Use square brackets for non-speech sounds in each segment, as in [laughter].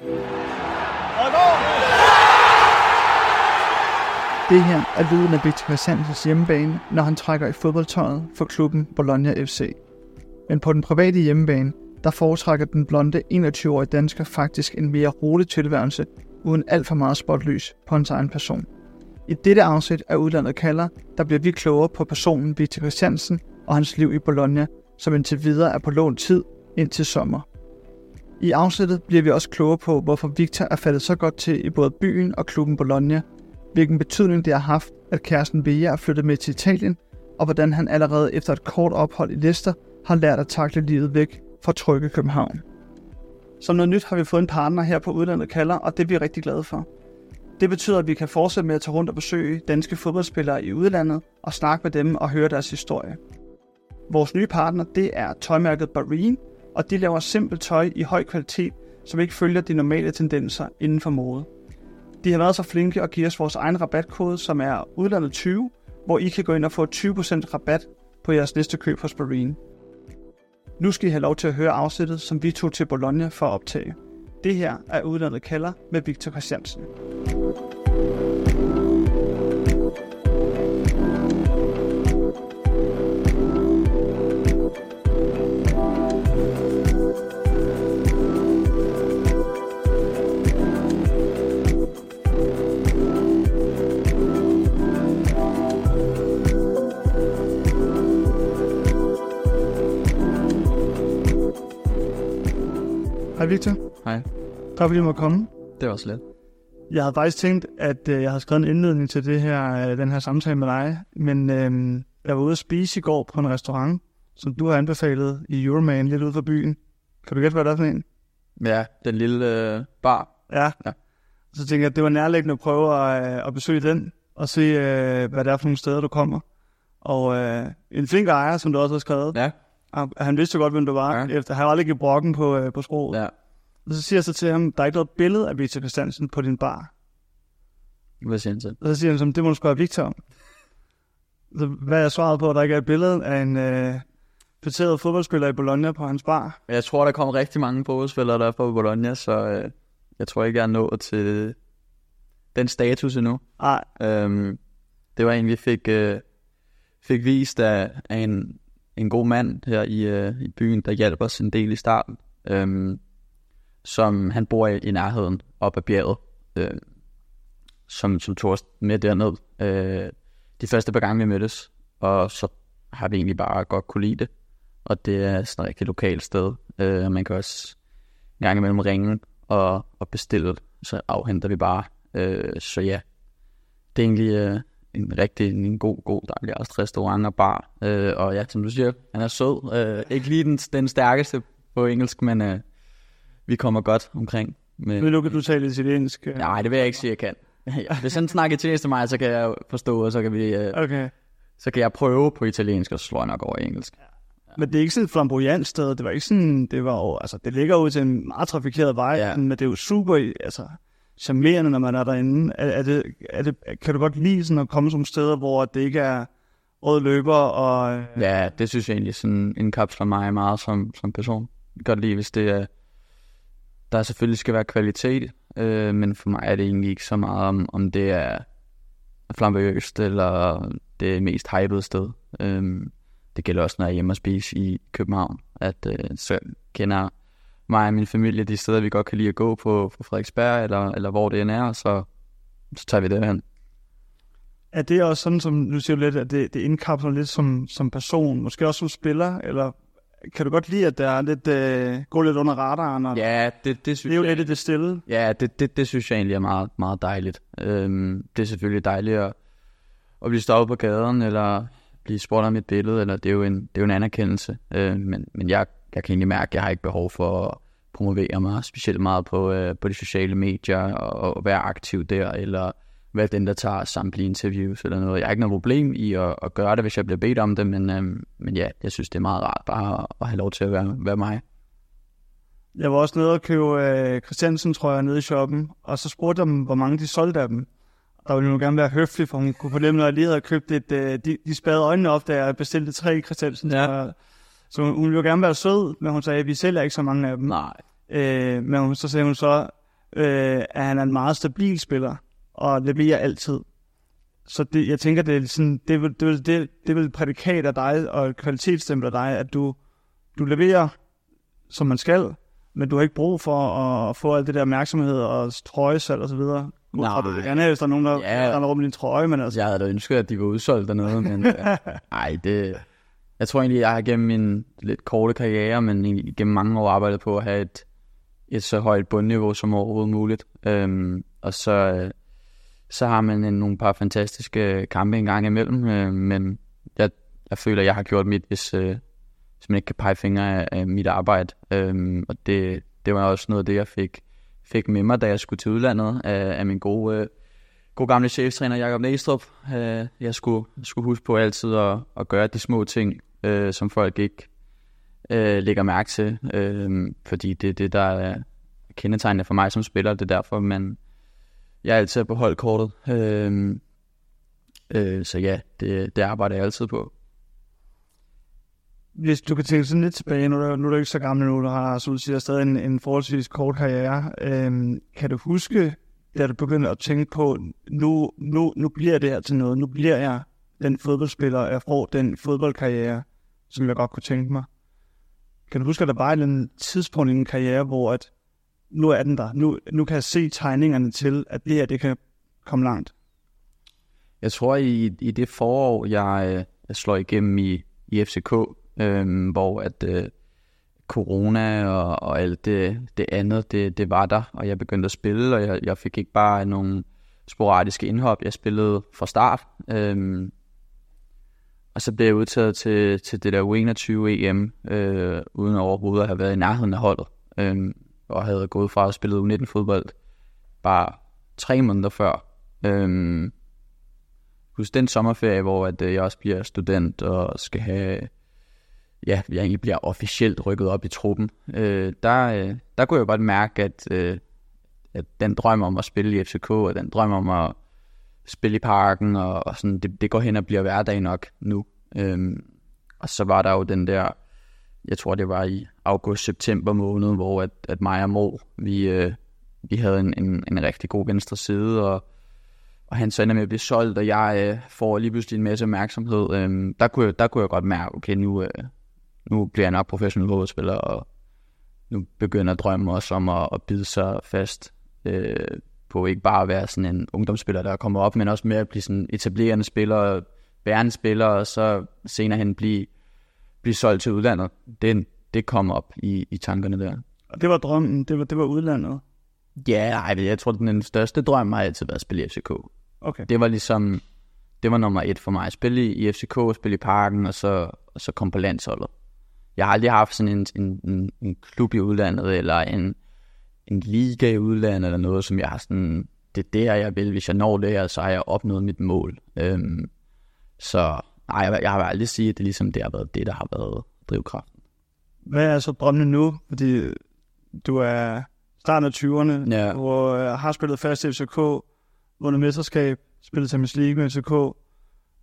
Det her er lyden af Victor Christiansens hjemmebane, når han trækker i fodboldtøjet for klubben Bologna FC. Men på den private hjemmebane, der foretrækker den blonde 21-årige dansker faktisk en mere rolig tilværelse, uden alt for meget spotlys på hans egen person. I dette afsnit af Udlandet kalder, der bliver vi klogere på personen Victor Christiansen og hans liv i Bologna, som indtil videre er på lån tid indtil sommer. I afsnittet bliver vi også klogere på, hvorfor Victor er faldet så godt til i både byen og klubben Bologna, hvilken betydning det har haft, at kæresten Bea er flyttet med til Italien, og hvordan han allerede efter et kort ophold i Leicester har lært at takle livet væk fra trygge København. Som noget nyt har vi fået en partner her på Udlandet Kalder, og det er vi rigtig glade for. Det betyder, at vi kan fortsætte med at tage rundt og besøge danske fodboldspillere i udlandet og snakke med dem og høre deres historie. Vores nye partner, det er tøjmærket Barine, og de laver simpelt tøj i høj kvalitet, som ikke følger de normale tendenser inden for mode. De har været så flinke at give os vores egen rabatkode, som er udlandet 20, hvor I kan gå ind og få 20% rabat på jeres næste køb hos Barine. Nu skal I have lov til at høre afsnittet, som vi tog til Bologna for at optage. Det her er Udlandet kalder med Victor Christiansen. Hej Victor. Hej. Tak fordi du måtte komme. Det var slet. Jeg havde faktisk tænkt, at øh, jeg havde skrevet en indledning til det her, øh, den her samtale med dig, men øh, jeg var ude at spise i går på en restaurant, som du har anbefalet i Euroman lidt ude for byen. Kan du gætte, hvad det er for en? Ja, den lille øh, bar. Ja. Ja. Så tænkte jeg, at det var nærliggende at prøve at, øh, at besøge den, og se, øh, hvad det er for nogle steder, du kommer. Og øh, en flink ejer, som du også har skrevet, Ja. Han, han vidste jo godt, hvem du var, Ja. efter han var aldrig i brokken på, øh, på sproget. Ja. Og så siger jeg så til ham, der er ikke noget billede af Victor Christiansen på din bar. Hvad siger han til? Og så siger han, som, det må du spørge Victor om. Så hvad er svaret på, at der ikke er et billede af en øh, fætteret fodboldspiller i Bologna på hans bar? Jeg tror, der kommer rigtig mange fodboldspillere der er fra Bologna, så øh, jeg tror ikke, jeg er nået til den status endnu. Nej, Øhm, det var en, vi fik, øh, fik vist af, af en, en god mand her i, øh, i byen, der hjalp os en del i starten. Øhm, som han bor i, i nærheden op ad bjerget, øh, som, som tog os med derned. Øh, de første par gange, vi mødtes, og så har vi egentlig bare godt kunne lide det. Og det er sådan et rigtig lokalt sted. Øh, man kan også en gang imellem ringe og, og bestille, så afhenter vi bare. Øh, så ja, det er egentlig øh, en rigtig en god, god dejlig restaurant og bar. Øh, og ja, som du siger, han er sød. Øh, ikke lige den, den stærkeste på engelsk, men øh, vi kommer godt omkring. Med, vil du, du tale italiensk? øh? Nej, det vil jeg ikke sige, jeg kan. [laughs] Hvis han snakker italiensk til mig, så kan jeg forstå, og så kan, vi, øh, Okay. så kan jeg prøve på italiensk, og så slår jeg nok over engelsk. Men det er ikke sådan et flamboyant sted. Det var ikke sådan, det var jo, altså, det ligger ud til en meget trafikeret vej, Ja. ja. men det er jo super, altså, charmerende, når man er derinde. Er, er det, er det, kan du godt lide sådan at komme som steder, hvor det ikke er røde løber og... Øh, ja, det synes jeg egentlig sådan indkapsler mig meget som, som person. Jeg kan godt lide, hvis det er... Der selvfølgelig skal være kvalitet, øh, men for mig er det egentlig ikke så meget om, om det er flamboyøst eller det mest hypede sted. Øh, det gælder også, når jeg er hjemme og spise i København, at øh, så kender mig og min familie de steder, vi godt kan lide at gå på, på Frederiksberg, eller, eller hvor det end er, så, så tager vi det hen. Er det også sådan, som du siger lidt, at det, det indkapsler lidt som, som person, måske også som spiller, eller kan du godt lide, at der er lidt, øh, går lidt under radaren, og Ja, det, det synes det er jo jeg. lidt det stille? Ja, det, det, det synes jeg egentlig er meget, meget dejligt. Øhm, det er selvfølgelig dejligt at, at blive stoppet på gaden, eller blive spurgt om et billede, eller det er jo en, det er jo en anerkendelse. Øh, men men jeg, jeg kan egentlig mærke, at jeg har ikke behov for at promovere mig specielt meget på, øh, på de sociale medier, og, og være aktiv der, eller være den, der tager samtlige interviews eller noget. Jeg har ikke noget problem i at, at gøre det, hvis jeg bliver bedt om det, men, øhm, men ja, jeg synes, det er meget rart bare at, at have lov til at være, være mig. Jeg var også nede og købe øh, Christiansen, tror jeg, nede i shoppen, og så spurgte jeg dem, hvor mange de solgte af dem. Der ville hun gerne være høflig, for hun kunne fornemme, når jeg lige havde købt et... Øh, de, de spærrede øjnene op, da jeg bestilte tre Christiansen. Ja. Så hun, hun ville jo gerne være sød, men hun sagde, at vi sælger ikke så mange af dem. Nej. Øh, men hun, så sagde hun så, øh, at han er en meget stabil spiller, og leverer altid. Så det, jeg tænker, det er sådan, det vil, det vil, det, det vil prædikat af dig, og kvalitetsstempel af dig, at du, du leverer, som man skal, men du har ikke brug for at få alt det der opmærksomhed og trøjesal og så videre. Nej. Det gerne, hvis der er nogen, der, Ja. der er rum i din trøje, men altså, Jeg havde da ønsket, at de var udsolgt dernede, men [laughs] øh, ej, det... Jeg tror egentlig, jeg har gennem min lidt korte karriere, men egentlig gennem mange år arbejdet på at have et, et så højt bundniveau som overhovedet muligt. Øhm, og så, øh, så har man en, nogle par fantastiske kampe en gang imellem, øh, men jeg, jeg føler, jeg har gjort mit, hvis, øh, hvis man ikke kan pege fingre af, af mit arbejde. Øhm, og det, det var også noget af det, jeg fik, fik med mig, da jeg skulle til udlandet af, af min gode... Øh, god gamle cheftræner Jakob Næstrup. Øh, jeg skulle, skulle huske på altid at, at gøre de små ting, øh, som folk ikke øh, lægger mærke til, øh, fordi det er det, der er kendetegnende for mig som spiller. Det er derfor, man, jeg altid er på holdkortet. Øh, øh, så ja, det, det arbejder jeg altid på. hvis du kan tænke sådan lidt tilbage, nu er, du- nu er du ikke så gammel nu, du har, som du siger, stadig en, en forholdsvis kort karriere. Øhm, kan du huske, da du begyndte at tænke på, nu, nu, nu bliver det her til noget, nu bliver jeg den fodboldspiller, jeg får den fodboldkarriere, som jeg godt kunne tænke mig. Kan du huske, at der var et eller andet tidspunkt i din karriere, hvor at, nu er den der, nu, nu kan jeg se tegningerne til, at det her, det kan komme langt. Jeg tror, i, i det forår, jeg, jeg slår igennem i, i FCK, øh, hvor at øh, corona og, og alt det, det andet, det, det var der, og jeg begyndte at spille, og jeg, jeg fik ikke bare nogle sporadiske indhop, jeg spillede fra start. Øh, og så blev jeg udtaget til, til det der U21 EM, øh, uden overhovedet at have været i nærheden af holdet, øh, og havde gået fra at spille U19 fodbold bare tre måneder før. Øh, husk den sommerferie, hvor at, øh, jeg også bliver student og skal have, ja, jeg egentlig bliver officielt rykket op i truppen, øh, der, øh, der kunne jeg godt mærke, at, øh, at den drøm om at spille i FCK, og den drøm om at spille i parken, og, og sådan, det, det går hen og bliver hverdag nok nu. Øhm, og så var der jo den der, jeg tror det var i august-september måned, hvor at, at mig og Mo, vi, øh, vi havde en, en, en rigtig god venstre side, og og han så ender med at blive solgt, og jeg øh, får lige pludselig en masse opmærksomhed. Øhm, der, kunne jeg, der kunne jeg godt mærke, okay, nu, øh, nu bliver jeg nok professionel fodboldspiller, og nu begynder drømmen også om at, at bide sig fast øh, på ikke bare at være sådan en ungdomsspiller, der kommer op, men også med at blive sådan etablerende spiller, bærende spiller, og så senere hen blive, blive solgt til udlandet. Det, det kom op i, i tankerne der. Og det var drømmen, det var, det var udlandet. Ja, ej, jeg tror, den største drøm har altid været at spille i FCK. Okay. det var ligesom, det var nummer et for mig. At spille i, i FCK, spille i parken, og så, og så komme på landsholdet. Jeg har aldrig haft sådan en, en, en, en klub i udlandet, eller en, en liga i udlandet, eller noget, som jeg har sådan, det er der, jeg vil. Hvis jeg når det så har jeg opnået mit mål. Øhm, så ej, jeg, jeg har aldrig sige, at det ligesom det har været det, der har været drivkraften. Hvad er så drømmene nu? Fordi du er starten af 20'erne, Ja. hvor jeg har spillet fast i FCK, vundet mesterskab, spillet Champions League med FCK,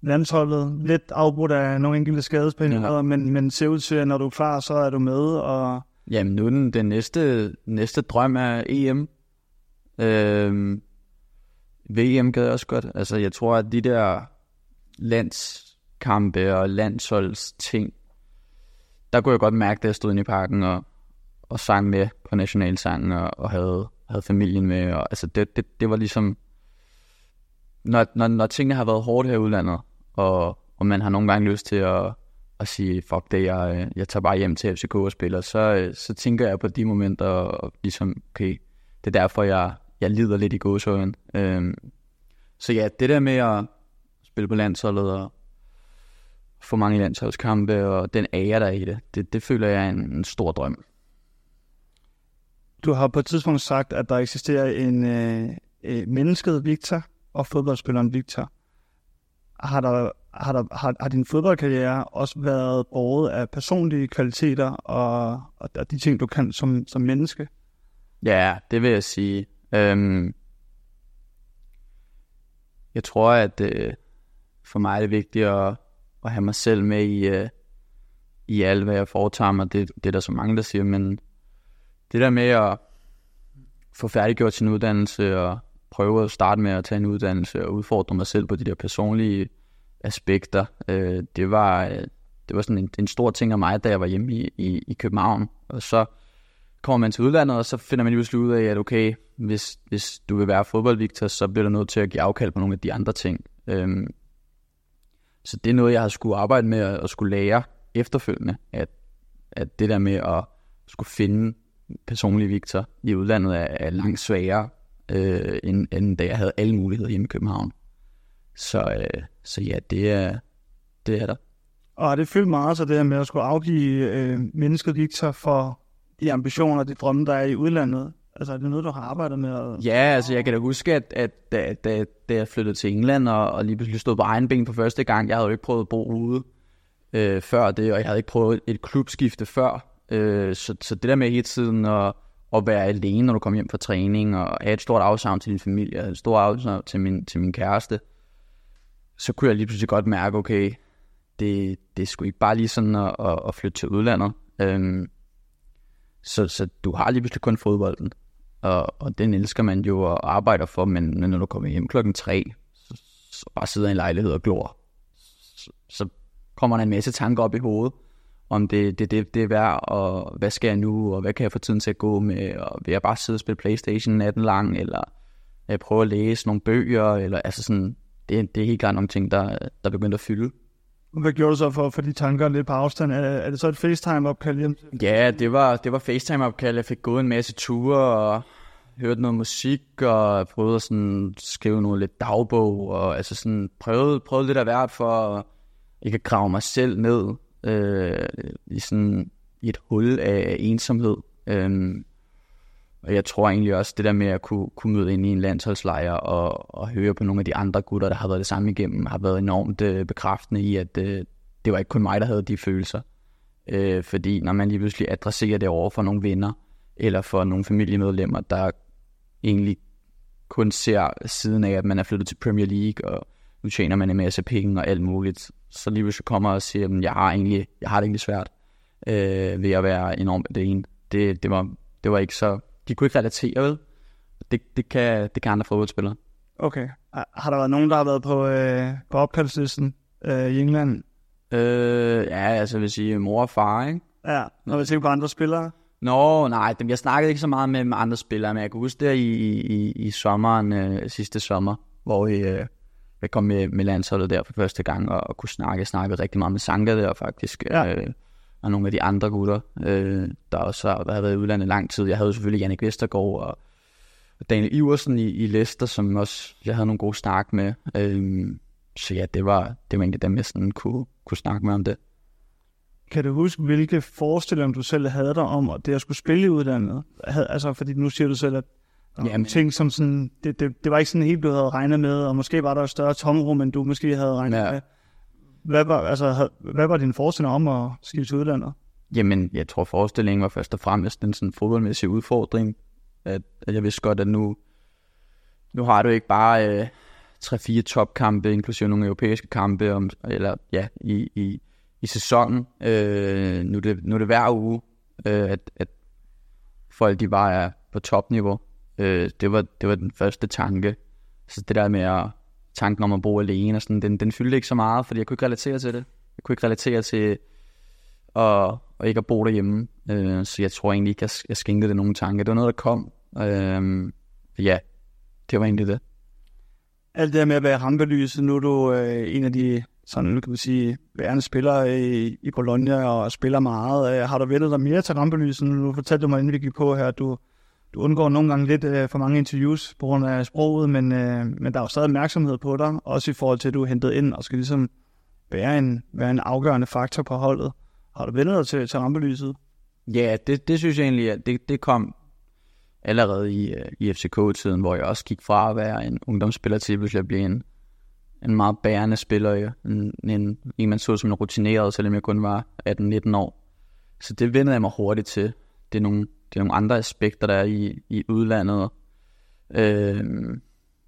landsholdet, lidt afbrudt af nogle enkelte skadesperioder, Ja. men, men ser ud til, at når du er klar, så er du med, og Jamen nu den, den næste, næste drøm er EM. Øhm, VM gad jeg også godt. Altså jeg tror, at de der landskampe og landsholdsting, der kunne jeg godt mærke, da jeg stod inde i parken og, og sang med på nationalsangen og, og havde, havde familien med. Og, altså det, det, det var ligesom, når, når, når tingene har været hårdt her i udlandet, og, og man har nogle gange lyst til at, at sige, fuck det, jeg, øh, jeg tager bare hjem til FCK og spiller, så, øh, så tænker jeg på de momenter, og ligesom, okay, det er derfor, jeg, jeg lider lidt i gåsøjen. Øhm, så ja, det der med at spille på landsholdet og få mange landsholdskampe, og den ære, der er i det, det, det føler jeg er en, en stor drøm. du har på et tidspunkt sagt, at der eksisterer en øh, øh, mennesket Victor og fodboldspilleren Victor. Har, der, har, der, har, har din fodboldkarriere også været båret af personlige kvaliteter og, og, og de ting, du kan som, som menneske? Ja, det vil jeg sige. Øhm, jeg tror, at øh, for mig er det vigtigt at, at have mig selv med i, øh, i alt, hvad jeg foretager mig. Det, det er der så mange, der siger, men det der med at få færdiggjort sin uddannelse og prøve at starte med at tage en uddannelse og udfordre mig selv på de der personlige aspekter. Øh, det var, øh, det var sådan en, en stor ting af mig, da jeg var hjemme i, i, i København. Og så kommer man til udlandet, og så finder man lige ud af, at okay, hvis, hvis du vil være fodboldviktor, så bliver du nødt til at give afkald på nogle af de andre ting. Øhm, så det er noget, jeg har skulle arbejde med og skulle lære efterfølgende, at, at det der med at skulle finde personlig Victor i udlandet er, er langt sværere, øh, end, end da jeg havde alle muligheder hjemme i København. Så, øh, så ja, det er, det er der. Og det fyldt meget så det her med at skulle afgive øh, mennesket Victor for de ambitioner og de drømme, der er i udlandet? Altså er det noget, du har arbejdet med? Ja, altså jeg kan da huske, at, at da, da, da jeg flyttede til England og, og lige pludselig stod på egen ben for første gang, jeg havde jo ikke prøvet at bo ude øh, før det, og jeg havde ikke prøvet et klubskifte før. Øh, så, så det der med hele tiden at, at være alene, når du kommer hjem fra træning, og have et stort afsavn til din familie, et stort afsavn til min, til min kæreste, så kunne jeg lige pludselig godt mærke, okay, det, det skulle ikke bare lige sådan at, at, at flytte til udlandet. Øhm, så, så du har lige pludselig kun fodbolden, og, og den elsker man jo og arbejder for, men, men når du kommer hjem klokken tre, så, så bare sidder i en lejlighed og glor, så, så kommer der en masse tanker op i hovedet, om det, det, det, det er værd, og hvad skal jeg nu, og hvad kan jeg få tiden til at gå med, og vil jeg bare sidde og spille Playstation natten lang, eller jeg prøver at læse nogle bøger, eller altså sådan, det, det er helt klart nogle ting, der, der begynder at fylde. Hvad gjorde du så for, for de tanker lidt på afstand? Er, er det så et FaceTime-opkald hjem? Ja, det var, det var FaceTime-opkald. Jeg fik gået en masse ture og hørt noget musik og prøvet at sådan skrive noget lidt dagbog og altså sådan prøvet, prøvet lidt af hvert for ikke at grave mig selv ned øh, i sådan i et hul af ensomhed. Øh, og jeg tror egentlig også, det der med at kunne, kunne møde ind i en landsholdslejr og, og høre på nogle af de andre gutter, der har været det samme igennem, har været enormt øh, bekræftende i, at øh, det var ikke kun mig, der havde de følelser. Øh, fordi når man lige pludselig adresserer det over for nogle venner, eller for nogle familiemedlemmer, der egentlig kun ser siden af, at man er flyttet til Premier League, og nu tjener man en masse penge og alt muligt, så lige pludselig kommer og siger, at jeg har, egentlig, jeg har det egentlig svært øh, ved at være enormt det ene. Det, det, var, det var ikke så de kunne ikke relatere, vel? Det, det, kan, det kan andre fodboldspillere. Okay. Har der været nogen, der har været på, øh, på opkaldslisten øh, i England? Øh, ja, altså vil sige mor og far, ikke? Ja, når vi tænker på andre spillere? Nå, nej, dem, jeg snakkede ikke så meget med, med andre spillere, men jeg kan huske det i, i, i sommeren, øh, sidste sommer, hvor vi, øh, jeg kom med, med landsholdet der for første gang, og, og kunne snakke. Jeg snakkede rigtig meget med Sanka der faktisk. Ja. Øh, og nogle af de andre gutter, øh, der også har været i udlandet lang tid. Jeg havde selvfølgelig Jannik Vestergaard og Daniel Iversen i, i Leicester, som også jeg havde nogle gode snak med. Øh, så ja, det var, det var egentlig dem, jeg sådan kunne, kunne snakke med om det. Kan du huske, hvilke forestillinger du selv havde der om at det at skulle spille i udlandet? Altså, fordi nu siger du selv, at Jamen. ting som sådan, det, det, det var ikke sådan helt, du havde regnet med, og måske var der et større tomrum, end du måske havde regnet ja. med. Hvad var, altså, hvad var din forestilling om at skifte til udlandet? Jamen, jeg tror forestillingen var først og fremmest en sådan fodboldmæssig udfordring. At, at jeg vidste godt, at nu, nu har du ikke bare øh, 3-4 topkampe, inklusive nogle europæiske kampe, om, eller ja, i, i, i sæsonen. Øh, nu, er det, nu er det hver uge, øh, at, at folk de bare er på topniveau. Øh, det, var, det var den første tanke. Så det der med at tanken om at bo alene, og sådan, den, den fyldte ikke så meget, fordi jeg kunne ikke relatere til det. Jeg kunne ikke relatere til at, at ikke at bo derhjemme. Øh, så jeg tror egentlig ikke, jeg, jeg skænkede det nogen tanke. Det var noget, der kom. Øh, ja, det var egentlig det. Alt det med at være rampelyset, nu er du øh, en af de sådan, kan man sige, værende spillere i, i Bologna og spiller meget. Øh, har du vendt dig mere til rampelyset? Nu fortalte du mig, inden vi gik på her, at du du undgår nogle gange lidt øh, for mange interviews på grund af sproget, men, øh, men der er jo stadig opmærksomhed på dig, også i forhold til, at du er hentet ind og skal ligesom være en, være en afgørende faktor på holdet. Har du vendt dig til, til rampelyset? Ja, det, det synes jeg egentlig, at det, det kom allerede i, øh, i FCK-tiden, hvor jeg også gik fra at være en ungdomsspiller til at blive en, en meget bærende spiller. Ja. En, en, en, man så som en rutineret, selvom jeg kun var 18-19 år. Så det vendte jeg mig hurtigt til. Det er nogle det er nogle andre aspekter, der er i, i udlandet. Øh,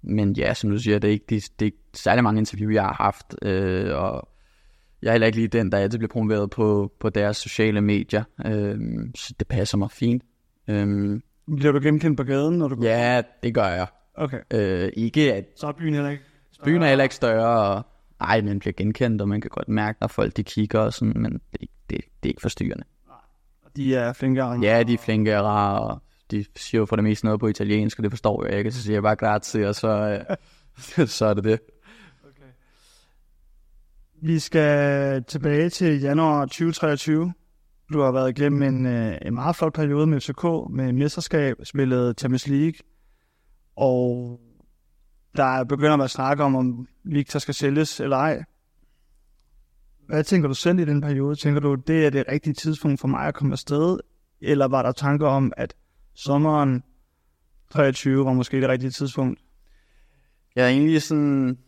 men ja, som du siger, det er ikke, det, det er ikke særlig mange interviews, jeg har haft, øh, og jeg er heller ikke lige den, der altid bliver promoveret på, på deres sociale medier, øh, så det passer mig fint. Øh, Bliver du genkendt på gaden, når du går? Ja, det gør jeg. Okay. Øh, ikke at Så er byen heller ikke. byen er heller ikke større, og ej, man bliver genkendt, og man kan godt mærke, når folk de kigger og sådan, men det, det, det er ikke forstyrrende. De er flinkere. Ja, de er flinke og rare, og de siger jo for det meste noget på italiensk, og det forstår jeg ikke, så siger jeg bare grazie, og så, øh, [laughs] så er det det. Vi skal tilbage til januar 2023. Du har været igennem en, øh, en meget flot periode med FCK, med mesterskab, spillet Champions League, og der begynder man at snakke om, om Victor skal sælges eller ej. Hvad tænker du selv i den periode? Tænker du, det er det rigtige tidspunkt for mig at komme afsted? Eller var der tanker om, at sommeren 23 var måske det rigtige tidspunkt? Jeg er egentlig sådan,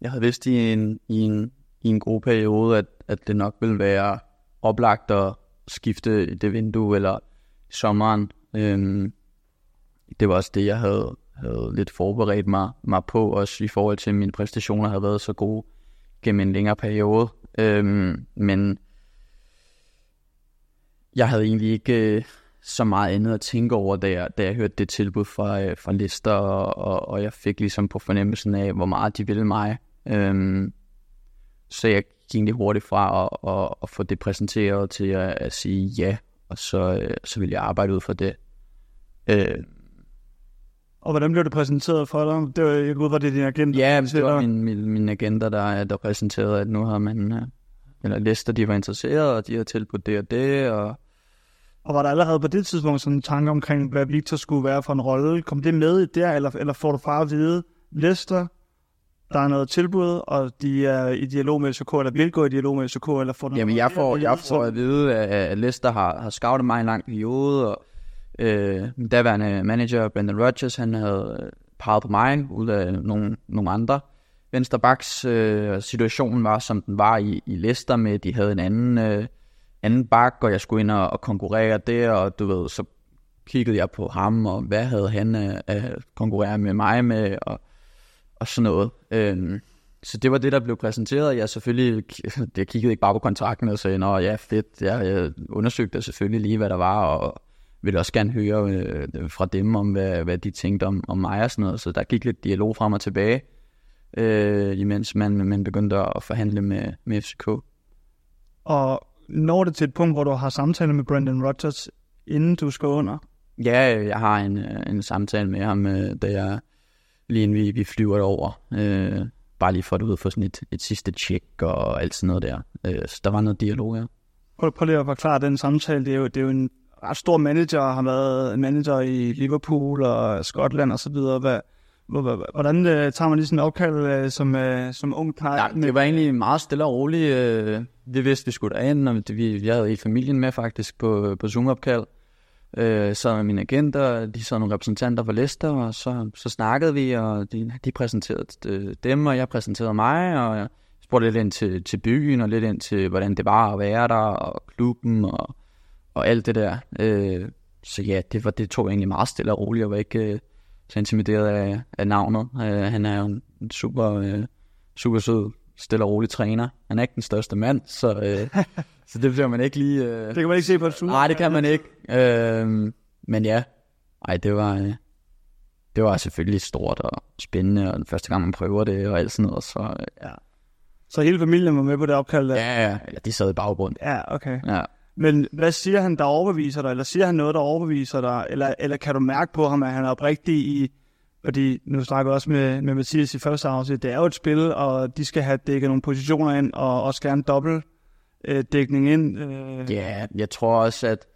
jeg havde vidst i en, i en, i en god periode, at, at det nok ville være oplagt at skifte det vindue eller sommeren. Øhm, det var også det, jeg havde, havde lidt forberedt mig, mig på, også i forhold til, at mine præstationer havde været så gode gennem en længere periode. Øhm, men jeg havde egentlig ikke øh, så meget andet at tænke over, da jeg, da jeg hørte det tilbud fra, øh, fra Lister, og, og, og jeg fik ligesom på fornemmelsen af, hvor meget de ville mig. Øhm, så jeg gik egentlig hurtigt fra at, at, at få det præsenteret til at, at sige ja, og så, øh, så ville jeg arbejde ud fra det. Øh, og hvordan blev det præsenteret for dig? Det var, jeg ud fra, det din agent. ja, det var min, min, min agenter, der, der præsenterede, at nu har man, øh, eller Lister, de var interesserede, og de har tilbudt det og det, og Og var der allerede på det tidspunkt sådan en tanke omkring, hvad Victor skulle være for en rolle? Kom det med i der, eller, eller får du bare at vide, Lester, der er noget tilbud, og de er i dialog med FCK, eller vil gå i dialog med FCK, eller får Jamen, jeg får, jeg får at vide, at Leicester har, har scoutet mig i en lang periode, og øh, min daværende manager, Brendan Rodgers, han havde øh, peget på mig ud af nogle, nogle andre vensterbacks. Øh, situationen var, som den var i, i Leicester med, at de havde en anden, øh, anden bak, og jeg skulle ind og, og konkurrere der, og du ved, så kiggede jeg på ham, og hvad havde han at, at konkurrere med mig med, og, og sådan noget. Øh, så det var det, der blev præsenteret. Jeg selvfølgelig, [laughs] jeg kiggede ikke bare på kontrakten og sagde, nå ja, fedt, jeg, jeg undersøgte selvfølgelig lige, hvad der var, og ville også gerne høre øh, fra dem om, hvad, hvad de tænkte om, om mig og sådan noget. Så der gik lidt dialog frem og tilbage, øh, imens man, man begyndte at forhandle med, med FCK. Og når det til et punkt, hvor du har samtale med Brendan Rodgers, inden du skal under? Ja, jeg har en, en samtale med ham, øh, da jeg lige inden vi, vi flyver over. Øh, bare lige for at ved, få sådan et, et sidste tjek og alt sådan noget der. Øh, så der var noget dialog, ja. Prøv, prøv lige at forklare den samtale. Det er jo, det er jo en ret stor manager, har været manager i Liverpool og Skotland og så videre. Hvad, hvordan øh, tager man lige sådan en opkald øh, som, øh, som ung par? Ja, det var egentlig meget stille og roligt. øh, Vi vidste, vi skulle derind, og vi, jeg havde hele familien med faktisk på, på Zoom-opkald. Øh, så med mine agenter, de så nogle repræsentanter for Leicester, og så, så snakkede vi, og de, de præsenterede øh, dem, og jeg præsenterede mig, og jeg spurgte lidt ind til, til byen, og lidt ind til, hvordan det var at være der, og klubben, og, og alt det der. Øh, så ja, det, var, det tog egentlig meget stille og roligt, jeg var ikke øh, så intimideret af, af navnet. Øh, han er jo en en super, øh, super sød, stille og rolig træner. Han er ikke den største mand, så, øh, [laughs] så det bliver man ikke lige... Øh, Det kan man ikke se på et Nej, det kan man ikke. Øh, men ja, ej, det var, øh, det var selvfølgelig stort og spændende, og den første gang, man prøver det og alt sådan noget, så øh, ja. Så hele familien var med på det opkald? der? Ja, ja, ja, de sad i baggrunden. Ja, okay. Ja. Men hvad siger han, der overbeviser dig? Eller siger han noget, der overbeviser dig? Eller, eller kan du mærke på ham, at han er oprigtig i... Fordi nu snakker jeg også med, med Mathias i første afsnit. Det er jo et spil, og de skal have dækket nogle positioner ind, og også gerne dobbelt øh, dækning ind. Øh, Ja, jeg tror også, at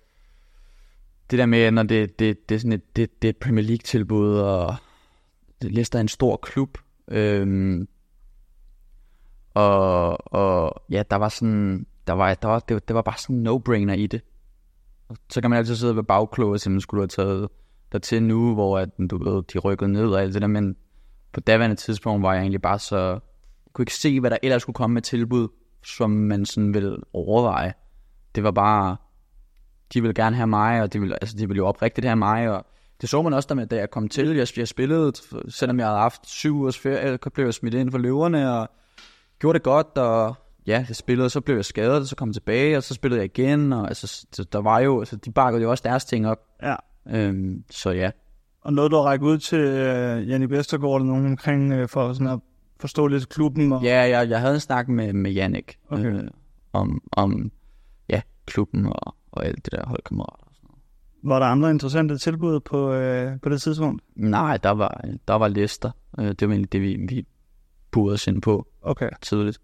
det der med, når det, det, det er sådan et, det, det er et Premier League-tilbud, og det Leicester er en stor klub, øhm, og, og ja, der var sådan, der var, der var, det, var- det var bare sådan en no-brainer i det. Så kan man altid sidde ved bagklog og simpelthen skulle du have taget der til nu, hvor at, du ved, de rykkede ned og alt det der, men på daværende tidspunkt var jeg egentlig bare så, jeg kunne ikke se, hvad der ellers skulle komme med tilbud, som man sådan ville overveje. Det var bare, de ville gerne have mig, og de ville, altså, de ville jo oprigtigt have mig, og det så man også, da, med, da jeg kom til. Jeg, jeg spillede, selvom jeg havde haft syv ugers ferie, blev jeg smidt ind for løverne, og gjorde det godt, og ja, jeg spillede, så blev jeg skadet, og så kom jeg tilbage, og så spillede jeg igen, og altså, så der var jo, altså, de bakkede jo også deres ting op. ja. Øhm, så ja. Og noget, du har rækket ud til uh, Jannik Vestergaard, eller nogen omkring, uh, for sådan at forstå lidt klubben? Og... Ja, jeg, jeg havde en snak med, med Jannik Okay. øh, om, om ja, klubben og, og alt det der holdkammerater. og. Var der andre interessante tilbud på, uh, på det tidspunkt? Nej, der var, der var lister. Øh, det var egentlig det, vi, vi burede os ind på Okay. tidligt.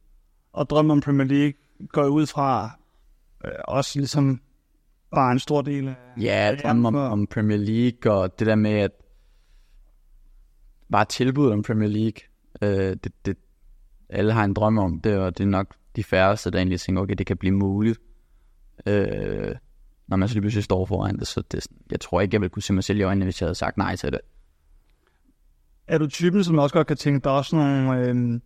Og drømmen om Premier League går ud fra uh, også ligesom bare en stor del af... Ja, drømmer om, om Premier League, og det der med, at bare tilbuddet om Premier League, øh, det, det, alle har en drøm om det, og det er nok de færreste, der egentlig tænker, okay, det kan blive muligt. Øh, når man så lige pludselig står foran det, så det, jeg tror ikke, jeg ville kunne se mig selv i øjnene, hvis jeg havde sagt nej til det. Er du typen, som også godt kan tænke, der er også nogle, øh,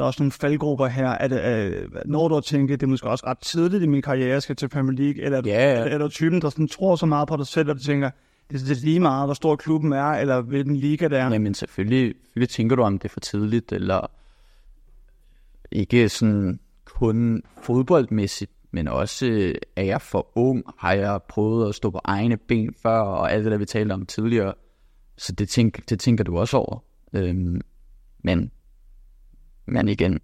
der er også nogle faldgrupper her? Er det, øh, når du har tænkt, det er måske også ret tidligt i min karriere, jeg skal til Premier League? Eller er Ja, ja. er, er du typen, der sådan tror så meget på dig selv, at du tænker, det er det er lige meget, hvor stor klubben er, eller hvilken liga det er? Jamen selvfølgelig, selvfølgelig tænker du, om det er for tidligt, eller ikke sådan kun fodboldmæssigt, men også øh, er jeg for ung, har jeg prøvet at stå på egne ben før, og alt det der, vi talte om tidligere. Så det, tænk, det tænker du også over. Øhm, men, men igen,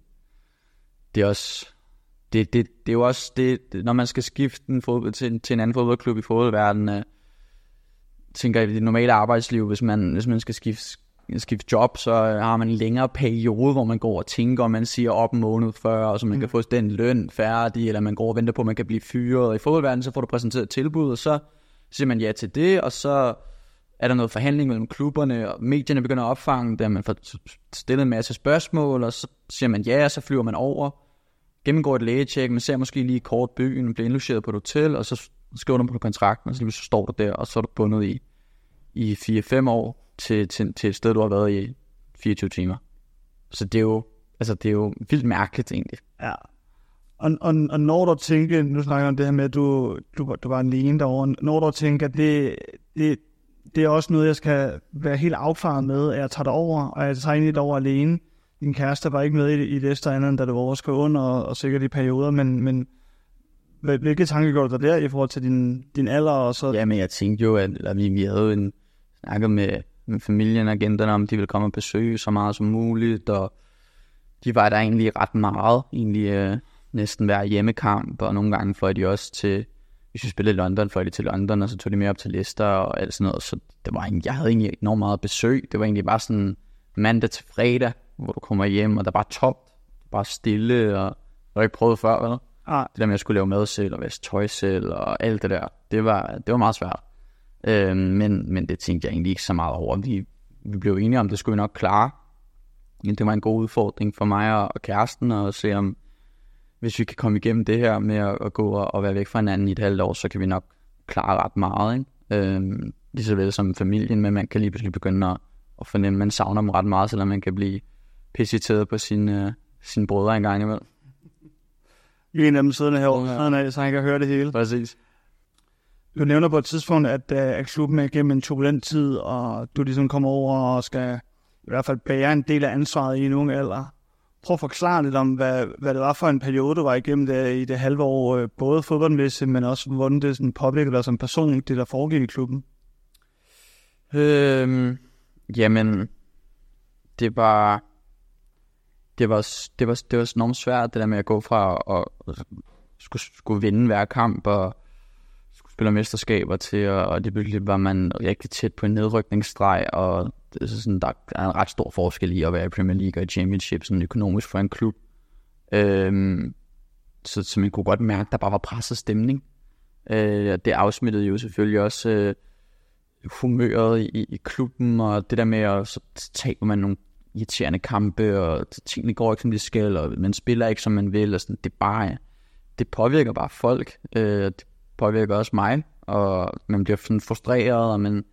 det er også, det, det, det er jo også det, når man skal skifte en fodbold, til, til en anden fodboldklub i fodboldverdenen, øh, tænker jeg, i det normale arbejdsliv, hvis man, hvis man skal skifte, skifte job, så har man en længere periode, hvor man går og tænker, og man siger op en måned før, og så man mm. kan få den løn færdig, eller man går og venter på, at man kan blive fyret. I fodboldverdenen, så får du præsenteret et tilbud, og så siger man ja til det, og så er der noget forhandling mellem klubberne, og medierne begynder at opfange det, man får stillet en masse spørgsmål, og så siger man ja, og så flyver man over, gennemgår et lægetjek, man ser måske lige kort byen, bliver indlogeret på et hotel, og så skriver du på kontrakten, og så, lige så står du der, og så er du bundet i, i 4-5 år til, til, til et sted, du har været i 24 timer. Så det er jo, altså, det er jo vildt mærkeligt egentlig. Ja. Og, og, og når du tænker, nu snakker jeg om det her med, at du, du, du var alene derovre, når du tænker, det, det, det er også noget, jeg skal være helt afklaret med, at jeg tager det over, og jeg tager egentlig over alene. Din kæreste var ikke med i, i det andet, end da det var over under, og, og sikkert i perioder, men, men hvilke tanker gjorde du der i forhold til din, din alder? Og så, Ja, men jeg tænkte jo, at eller, vi, vi havde jo en, snakket med, øh, med familien og agenterne om, de ville komme og besøge så meget som muligt, og de var der egentlig ret meget, egentlig øh, næsten hver hjemmekamp, og nogle gange fløj de også til, hvis vi spillede i London, fløj de til London, og så tog de med op til Leicester og alt sådan noget, så det var jeg havde egentlig enormt meget besøg, det var egentlig bare sådan mandag til fredag, hvor du kommer hjem, og der er bare tomt, bare stille, og jeg har ikke prøvet før, vel? ah, det der med at skulle lave mad selv og vaske tøj selv og alt det der, det var, det var meget svært. Øhm, men, men det tænkte jeg egentlig ikke så meget over. Vi, vi blev enige om, det skulle vi nok klare. Men det var en god udfordring for mig og, og kæresten at se om, hvis vi kan komme igennem det her med at, at gå og, og være væk fra hinanden i et halvt år, så kan vi nok klare ret meget. Ikke? Øhm, lige så vel som familien, men man kan lige pludselig begynde at, at fornemme, at man savner dem ret meget, selvom man kan blive pissiteret på sine, øh, sine brødre en gang imellem. en af dem siddende herovre, Ja. ja. så han kan høre det hele. Præcis. Du nævner på et tidspunkt, at, øh, at klubben er igennem en turbulent tid, og du ligesom kommer over og skal i hvert fald bære en del af ansvaret i en ung alder. Prøv at forklare lidt om, hvad, hvad det var for en periode, du var igennem der i det halve år, øh, både fodboldmæssigt, men også hvordan det sådan påvirkede dig som person, det der foregik i klubben. Øhm, jamen, det var, det var, det var, det var enormt svært, det der med at gå fra at, at skulle, skulle vinde hver kamp og skulle spille mesterskaber til, og, og det pludselig var man rigtig tæt på en nedrykningsstreg, og det er sådan, der er en ret stor forskel i at være i Premier League og i Championship, sådan økonomisk for en klub. Øhm, så, så man kunne godt mærke, at der bare var presset stemning. Øh, og det afsmittede jo selvfølgelig også øh, humøret i, i klubben, og det der med, at så taber man nogle irriterende kampe, og tingene går ikke, som de skal, og man spiller ikke, som man vil, og sådan, det bare, det påvirker bare folk, øh, det påvirker også mig, og man bliver sådan frustreret, og man,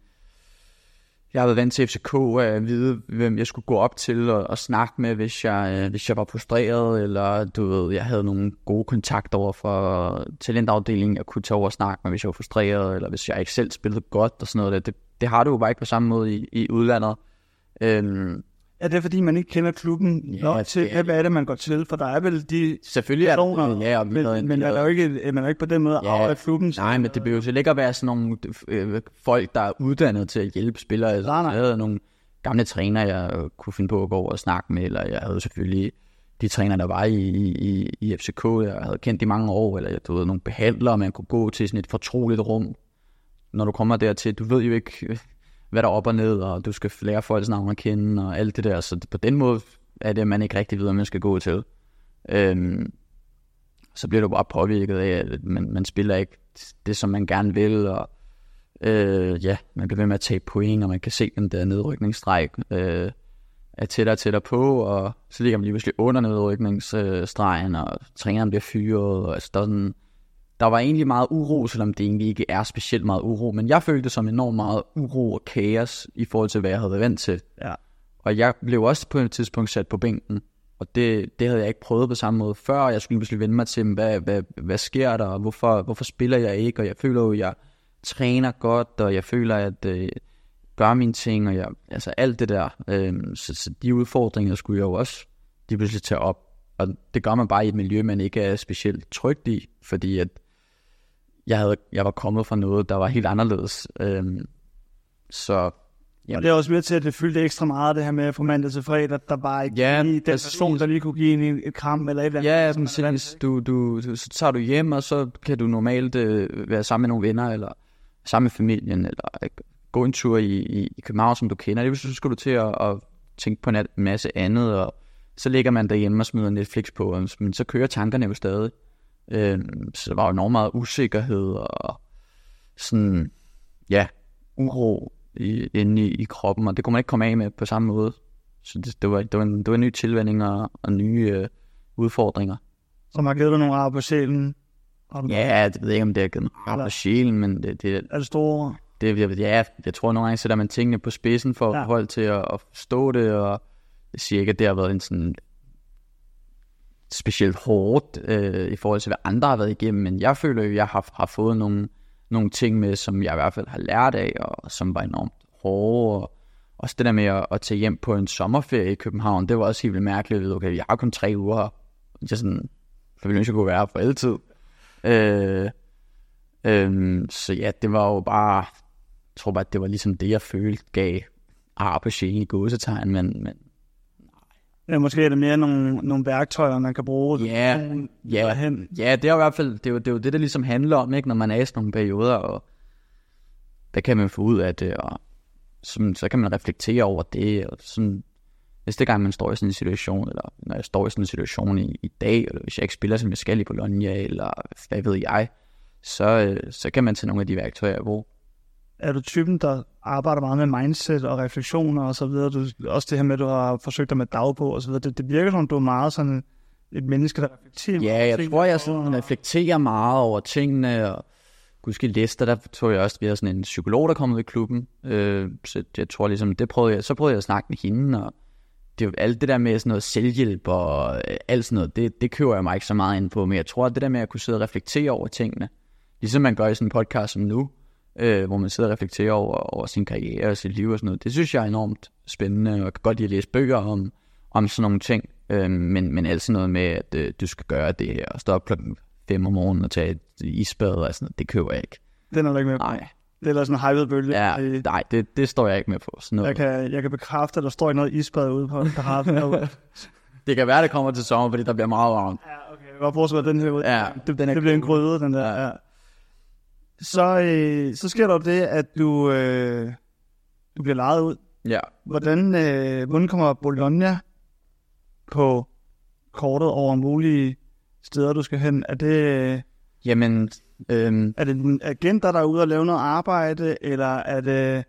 jeg har været vant til FCK at vide, hvem jeg skulle gå op til og, og snakke med, hvis jeg, øh, hvis jeg var frustreret, eller du ved, jeg havde nogle gode kontakter over for talentafdelingen, jeg kunne tage over og snakke med, hvis jeg var frustreret, eller hvis jeg ikke selv spillede godt og sådan noget. der. Det, det har du jo bare ikke på samme måde i, i udlandet. Øhm, er det fordi, man ikke kender klubben Ja, nok det til, er- hvad er det, man går til? For der er vel de Selvfølgelig er der, ja, og men, men er havde- jo ikke, man er jo ikke på den måde Ja, af klubben. Nej, men det behøver jo ikke at være sådan nogle øh, folk, der er uddannet til at hjælpe spillere. Altså, Nej, nej. Jeg havde nogle gamle træner, jeg øh, kunne finde på at gå over og snakke med, eller jeg havde selvfølgelig de træner, der var i, i, i FCK, jeg havde kendt i mange år, eller du ved, nogle behandlere, man kunne gå til sådan et fortroligt rum. Når du kommer dertil, du ved jo ikke, hvad der er op og ned, og du skal lære folks navn at kende, og alt det der. Så på den måde er det, at man ikke rigtig ved, hvad man skal gå til. Øhm, så bliver du bare påvirket af, at man, man spiller ikke det, som man gerne vil, og øh, ja, man bliver ved med at tage point, og man kan se den der nedrykningsstreg øh, er tættere og tættere på, og så ligger man lige pludselig under nedrykningsstregen, og træneren bliver fyret, og altså, der, er sådan, der var egentlig meget uro, selvom det egentlig ikke er specielt meget uro, men jeg følte det som enormt meget uro og kaos i forhold til, hvad jeg havde været vant til. Ja. Og jeg blev også på et tidspunkt sat på bænken, og det, det havde jeg ikke prøvet på samme måde før. Jeg skulle pludselig vende mig til, hvad, hvad, hvad sker der, og hvorfor, hvorfor spiller jeg ikke? Og jeg føler jo, at jeg træner godt, og jeg føler, at øh, gør mine ting, og jeg, altså alt det der. Øh, så, så de udfordringer skulle jeg jo også de pludselig tage op. Og det gør man bare i et miljø, man ikke er specielt trygt i, fordi at jeg, havde, jeg var kommet fra noget, der var helt anderledes. Øh, så Og det er også med til, at det fyldte ekstra meget, det her med fra mandag til fredag, der bare ikke Ja, lige den person, der lige kunne give en et kram eller et eller andet. Ja, er vant præcis. Du, du, du, så tager du hjem, og så kan du normalt øh, være sammen med nogle venner, eller sammen med familien, eller øh, gå en tur i, i, i København, som du kender. Det vil så skal du til at, at tænke på en masse andet, og så ligger man derhjemme og smider Netflix på, og- men så kører tankerne jo stadig. Øh, så der var jo enormt meget usikkerhed, og sådan, ja, uro i, inde i, i kroppen, og det kunne man ikke komme af med på samme måde. Så det, det, var, det, var, en, det var en ny tilvænning og, og nye øh, udfordringer. Som har givet dig nogle ar på sjælen. Du- Ja, det ved jeg ikke, om det har givet mig ret på sjælen, men det, det, Er det store? det, jeg, ja, jeg tror nogle gange sætter man tingene på spidsen for ja. hold til at, at forstå det, og jeg siger ikke, at det har været en sådan specielt hårdt øh, i forhold til, hvad andre har været igennem, men jeg føler jo, at jeg har, har fået nogle, nogle ting med, som jeg i hvert fald har lært af, og som var enormt hårde, og også det der med at, at tage hjem på en sommerferie i København, det var også helt vildt mærkeligt, at vide, okay, jeg har kun tre uger og Jeg sådan, jeg ville ønske, jeg kunne være her for altid. Øh, øh, så ja, det var jo bare, jeg tror bare, at det var ligesom det, jeg følte gav ar på sjælen i gåsetegn, men, men Ja, måske er det mere nogle, nogle værktøjer, man kan bruge. Ja, ja. Hen. ja, det er jo i hvert fald, det er jo det, er jo det der ligesom handler om, ikke, når man er i sådan nogle perioder, og hvad kan man få ud af det, og sådan, så kan man reflektere over det, og sådan, næste gang man står i sådan en situation, eller når jeg står i sådan en situation i, i dag, eller hvis jeg ikke spiller, som jeg skal i Bologna, eller hvad ved jeg, så, øh, så kan man tage nogle af de værktøjer brug. Er du typen, der arbejder meget med mindset og refleksioner og så videre? Du, også det her med, at du har forsøgt dig med dagbog og så videre. Det, det virker som, du er meget sådan et menneske, der reflekterer. Ja, jeg tingene, tror, jeg og- sådan reflekterer meget over tingene, og Gudske Lester, der tog jeg også, vi havde sådan en psykolog, der kom ud i klubben, øh, så jeg tror ligesom, det prøvede jeg, så prøvede jeg at snakke med hende, og det, er alt det der med sådan noget selvhjælp og øh, alt sådan noget, det, det køber jeg mig ikke så meget ind på, men jeg tror, at det der med at kunne sidde og reflektere over tingene, ligesom man gør i sådan en podcast som nu, øh, hvor man sidder og reflekterer over, over sin karriere og sit liv og sådan noget, det synes jeg er enormt spændende, og jeg kan godt lide at læse bøger om, om sådan nogle ting, øh, men, men altid noget med, at øh, du skal gøre det her, og stå op klokken 5 om morgenen og tage et isbad og sådan noget, det køber jeg ikke. Den er du ikke med på. Nej, Det er da sådan en hyped bølge. ja, Øh, nej det, det står jeg ikke med på. Sådan noget. Jeg kan, jeg kan bekræfte, at der står ikke noget isbad ude på [laughs] der har herude. Det kan være, det kommer til sommer, fordi der bliver meget varmt. Ja, okay. Jeg kan godt forestille den her ud. Ja, det, den er det bliver en gryde, den der. Ja. Så, øh, så sker der det, at du, øh, du bliver lejet ud. Ja. Hvordan, øh, hvordan kommer Bologna på kortet over mulige steder, du skal hen? Er det, øh, Jamen, øhm, er det en agenter, der er ude og lave noget arbejde, eller er det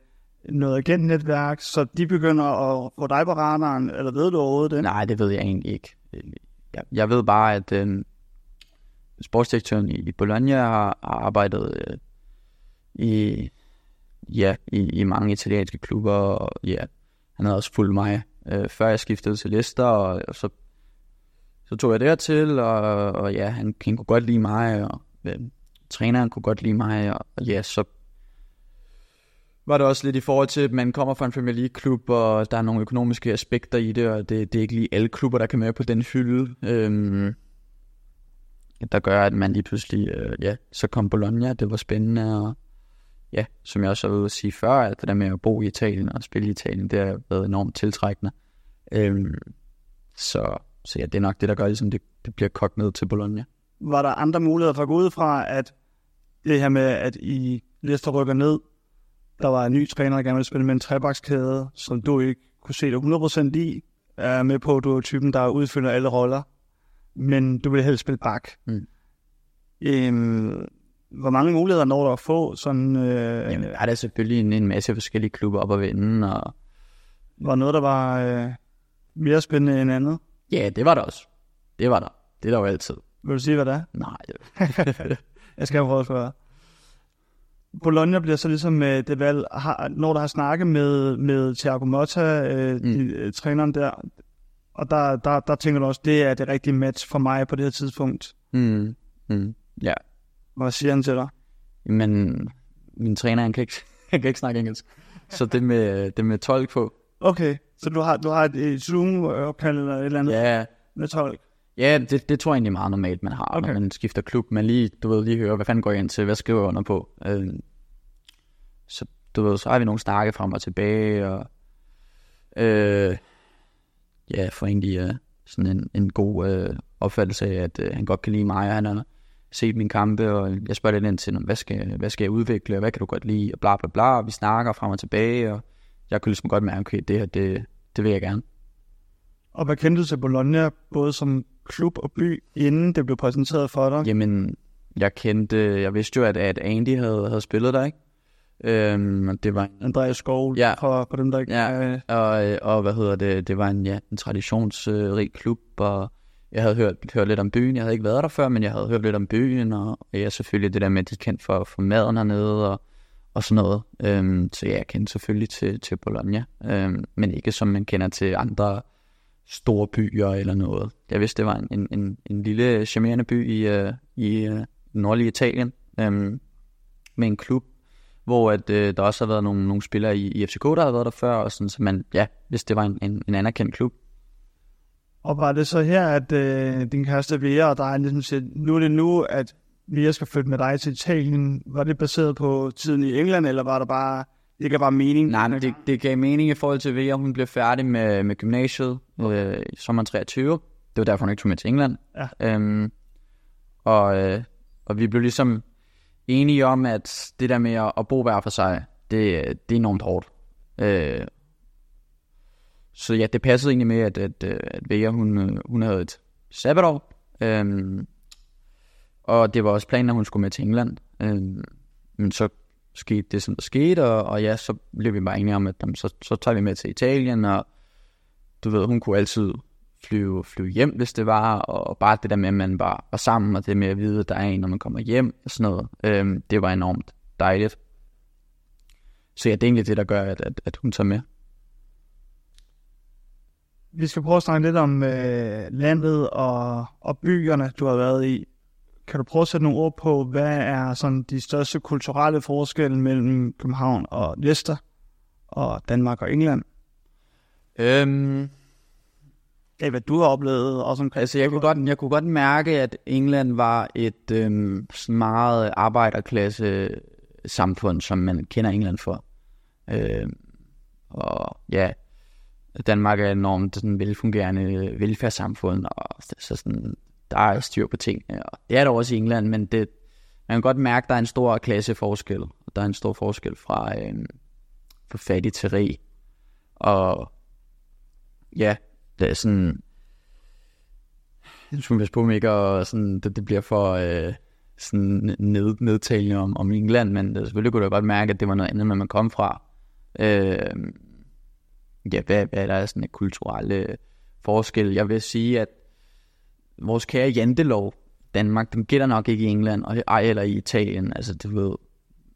noget agentnetværk, så de begynder at få dig på radaren, eller ved du overhovedet det? nej, det ved jeg egentlig ikke. Jeg, jeg ved bare, at øhm, sportsdirektøren i, Bologna har, har arbejdet øh, i, ja, i, i mange italienske klubber, og ja, han havde også fulgt mig, øh, før jeg skiftede til Leicester, og, og så, så tog jeg dertil, og, og ja, han, han kunne godt lide mig, og øh, træneren kunne godt lide mig, og, og ja, så var det også lidt i forhold til, at man kommer fra en Premier League-klub, og der er nogle økonomiske aspekter i det, og det, det er ikke lige alle klubber, der kan med på den hylde. Øhm, der gør, at man lige pludselig, øh, ja, så kom Bologna, det var spændende, og ja, som jeg også har været at sige før, at det der med at bo i Italien og spille i Italien, det har været enormt tiltrækkende. Øhm, så, så ja, det er nok det, der gør, ligesom det, det bliver kogt ned til Bologna. Var der andre muligheder for at gå ud fra, at det her med, at I Leicester rykker ned, der var en ny træner, der gerne ville spille med en trebakskæde, som du ikke kunne se dig 100% i, er med på, at du er typen, der udfylder alle roller, men du vil helst spille bak. Mm. Øhm, hvor mange muligheder når der at få? Sådan, øh, Jamen, der er der selvfølgelig en, en masse forskellige klubber op at vinde, og var noget, der var øh, mere spændende end andet? ja, det var der også. Det var der. Det er der jo altid. Vil du sige, hvad det er? Nej, det, [laughs] Jeg skal prøve at spørge. Bologna bliver så ligesom øh, det valg, har, når der har snakket med, med Thiago Motta, øh, mm. de, øh, træneren der, og der, der, der tænker du også, det er det rigtige match for mig på det her tidspunkt. mm, mm, ja. Hvad siger han til dig? Men min træner, han kan ikke, [laughs] han kan ikke snakke engelsk. Så det med, det med tolk på, Okay, så du har, du har et, Zoom-opkald eller et eller andet ja, med tolk? ja det, det tror jeg egentlig meget normalt, man har. Okay. når man skifter klub. Man lige, du ved, lige hører, hvad fanden går jeg ind til, hvad skriver jeg under på. Øh, så du ved, så har vi nogle snakke frem og tilbage, og øh, ja, for egentlig øh, sådan en, en god øh, opfattelse af, at øh, han godt kan lide mig, og han har set mine kampe, og jeg spørger lidt ind til, hvad skal, hvad skal jeg udvikle, og hvad kan du godt lide, og bla bla bla, og vi snakker frem og tilbage, og jeg kunne ligesom godt mærke, okay, det her, det, det vil jeg gerne. Og hvad kendte du til Bologna, både som klub og by, inden det blev præsenteret for dig? Jamen, jeg kendte, jeg vidste jo, at, at Andy havde, havde spillet der, ikke? Øhm, det var Andreas Skov, Ja. for, for dem, der ikke... Ja. Øh, og, øh, og hvad hedder det, det var en, ja, en traditionsrig klub, og jeg havde hørt, hørt lidt om byen, jeg havde ikke været der før, men jeg havde hørt lidt om byen, og ja, selvfølgelig det der med, at de er kendt for, for maden hernede, og, og sådan noget. Øhm, så ja, jeg kendte selvfølgelig til, til Bologna, øhm, men ikke som man kender til andre store byer eller noget. Jeg vidste, det var en, en, en, en lille charmerende by i, øh, i øh, nordlige Italien, øhm, med en klub, hvor at, øh, der også har været nogle, nogle spillere i, i FCK, der har været der før, og sådan, så man, ja, hvis det var en, en, en anerkendt klub. Og var det så her, at øh, din kæreste Vera og dig ligesom siger, nu er det nu, at Vera skal flytte med dig til Italien. Var det baseret på tiden i England, eller var det bare, det gav bare mening? Nej, men det, det gav mening i forhold til, at hun blev færdig med, med gymnasiet øh, i sommeren 23. Det var derfor, hun ikke tog med til England. Ja. Øhm, og, øh, og vi blev ligesom enige om, at det der med at, bo hver for sig, det, det er enormt hårdt. Øh, så ja, det passede egentlig med, at, at, at Vea, hun, hun havde et sabbatår. Øhm, og det var også planen, at hun skulle med til England. Øhm, men så skete det, som der skete, og, og ja, så blev vi bare enige om, at jamen, så, så tager vi med til Italien, og du ved, hun kunne altid flyve, flyve hjem, hvis det var, og bare det der med, at man bare var sammen, og det med at vide, at der er en, når man kommer hjem, og sådan noget, øhm, det var enormt dejligt. Så ja, det er egentlig det, der gør, at, at, at hun tager med. Vi skal prøve at snakke lidt om øh, landet og, og byerne, du har været i. Kan du prøve at sætte nogle ord på, hvad er sådan de største kulturelle forskelle mellem København og Leicester, og Danmark og England? Øhm, Ja, hvad du har oplevet også omkring. Altså, jeg kunne, godt, jeg kunne godt mærke, at England var et øhm, sådan meget arbejderklasse samfund, som man kender England for. Øhm, og ja, Danmark er enormt sådan, velfungerende velfærdssamfund, og så sådan, der er styr på tingene. Og det er der også i England, men det, man kan godt mærke, at der er en stor klasseforskel. Der er en stor forskel fra, øhm, fra fattig til rig. Og ja, det er øh, sådan... Jeg skulle passe på mig ikke, og sådan, det, det bliver for øh, sådan ned, nedtalende om, om England, men det, selvfølgelig kunne du godt mærke, at det var noget andet, når man kom fra. Øh, ja, hvad, hvad der er sådan en kulturelle øh, forskel. Jeg vil sige, at vores kære jantelov, Danmark, den gælder nok ikke i England, og ej eller i Italien. Altså, du ved,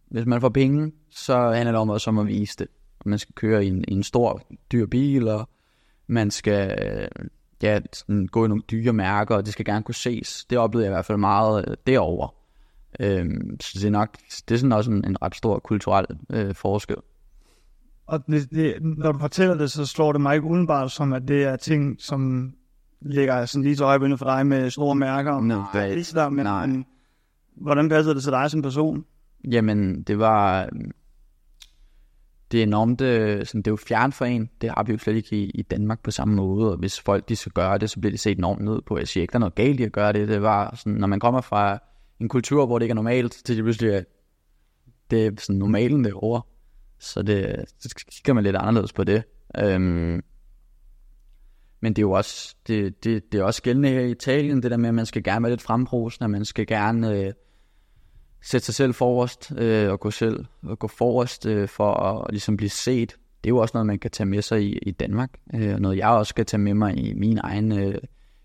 hvis man får penge, så handler det om også om at vise det. Man skal køre i en, i en stor, dyr bil, og man skal øh, ja, sådan, gå i nogle dyre mærker, og det skal gerne kunne ses. Det oplevede jeg i hvert fald meget øh, derovre. Øhm, så det er nok, det er sådan også en, en ret stor kulturel øh, forskel. Og det, det, når du fortæller det, så slår det mig ikke udenbart som, at det er ting, som ligger sådan lige til øjeblikket for dig med store mærker. Nej, Lige der, men, nej. men hvordan passer det til dig som person? Jamen, det var... Det er enormt... øh, Sådan, det er jo fjern for en. Det har vi jo slet ikke i, i Danmark på samme måde. Og hvis folk de skal gøre det, så bliver det set enormt ned på. Jeg siger ikke, der er noget galt i at gøre det. Det var sådan, når man kommer fra en kultur, hvor det ikke er normalt, til det pludselig er- det er sådan normalen derovre. Så det, så kigger man lidt anderledes på det. Øhm, men det er jo også, det, det, det er også gældende her i Italien, det der med, at man skal gerne være lidt frembrusende, man skal gerne øh, sætte sig selv forrest øh, og gå selv og gå forrest øh, for at ligesom blive set. Det er jo også noget, man kan tage med sig i, i Danmark. Øh, noget, jeg også skal tage med mig i min egen øh,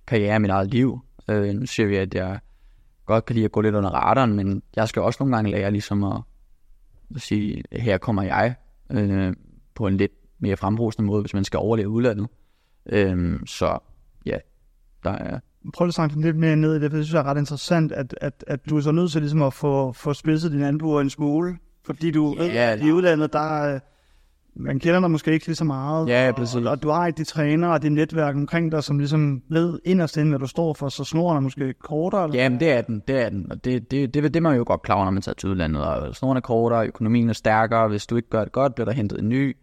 karriere, mit eget liv. Øh, nu siger vi, at jeg godt kan lide at gå lidt under radaren, men jeg skal også nogle gange lære ligesom at, at sige, her kommer jeg øh, på en lidt mere frembrusende måde, hvis man skal overleve udlandet. Øh, så ja, der er Prøv lige at snakke lidt mere ned i det, for det synes jeg er ret interessant, at, at, at du er så nødt til ligesom at få, få spidset din albuer en smule, fordi du ved, Ja, at i udlandet, der er- man kender dig måske ikke lige så meget, Ja, og, præcis. og du har ikke de træner og det netværk omkring dig, som ligesom ved inderst inde, hvad du står for, så snoren er måske kortere. Eller? Jamen, det er den, det er den. Og det, det, det, det er man jo godt klar når man tager til udlandet. Og snoren er kortere, økonomien er stærkere. Hvis du ikke gør det godt, bliver der hentet en ny.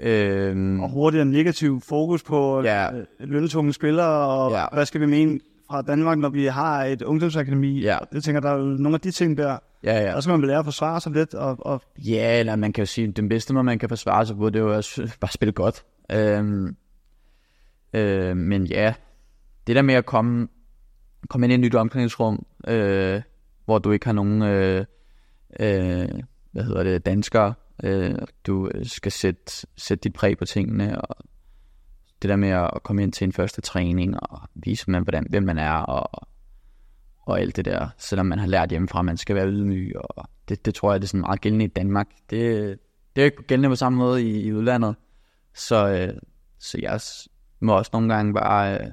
Øhm, Og hurtigt en negativ fokus på Ja. ja. lønnetunge spillere, og Ja. hvad skal vi mene fra Danmark, når vi har et ungdomsakademi. Ja. Jeg tænker, der er jo nogle af de ting der, ja, ja. der skal man vel lære at forsvare sig lidt, og, og Ja, eller man kan jo sige, at den bedste måde, man kan forsvare sig på, det er jo at s- [laughs] bare spille godt. Øhm, øh, men ja, det der med at komme, komme ind i et nyt omklædningsrum, øh, hvor du ikke har nogen, øh, øh, hvad hedder det, danskere, øh, du øh, skal sætte, sætte dit præg på tingene, og det der med at komme ind til en første træning, og vise man, hvordan, hvem man er, og, og alt det der, selvom man har lært hjemmefra, at man skal være ydmyg, og det, det tror jeg, det er sådan meget gældende i Danmark. Det, det er ikke gældende på samme måde i, i udlandet. Så, øh, så jeg må også nogle gange bare øh,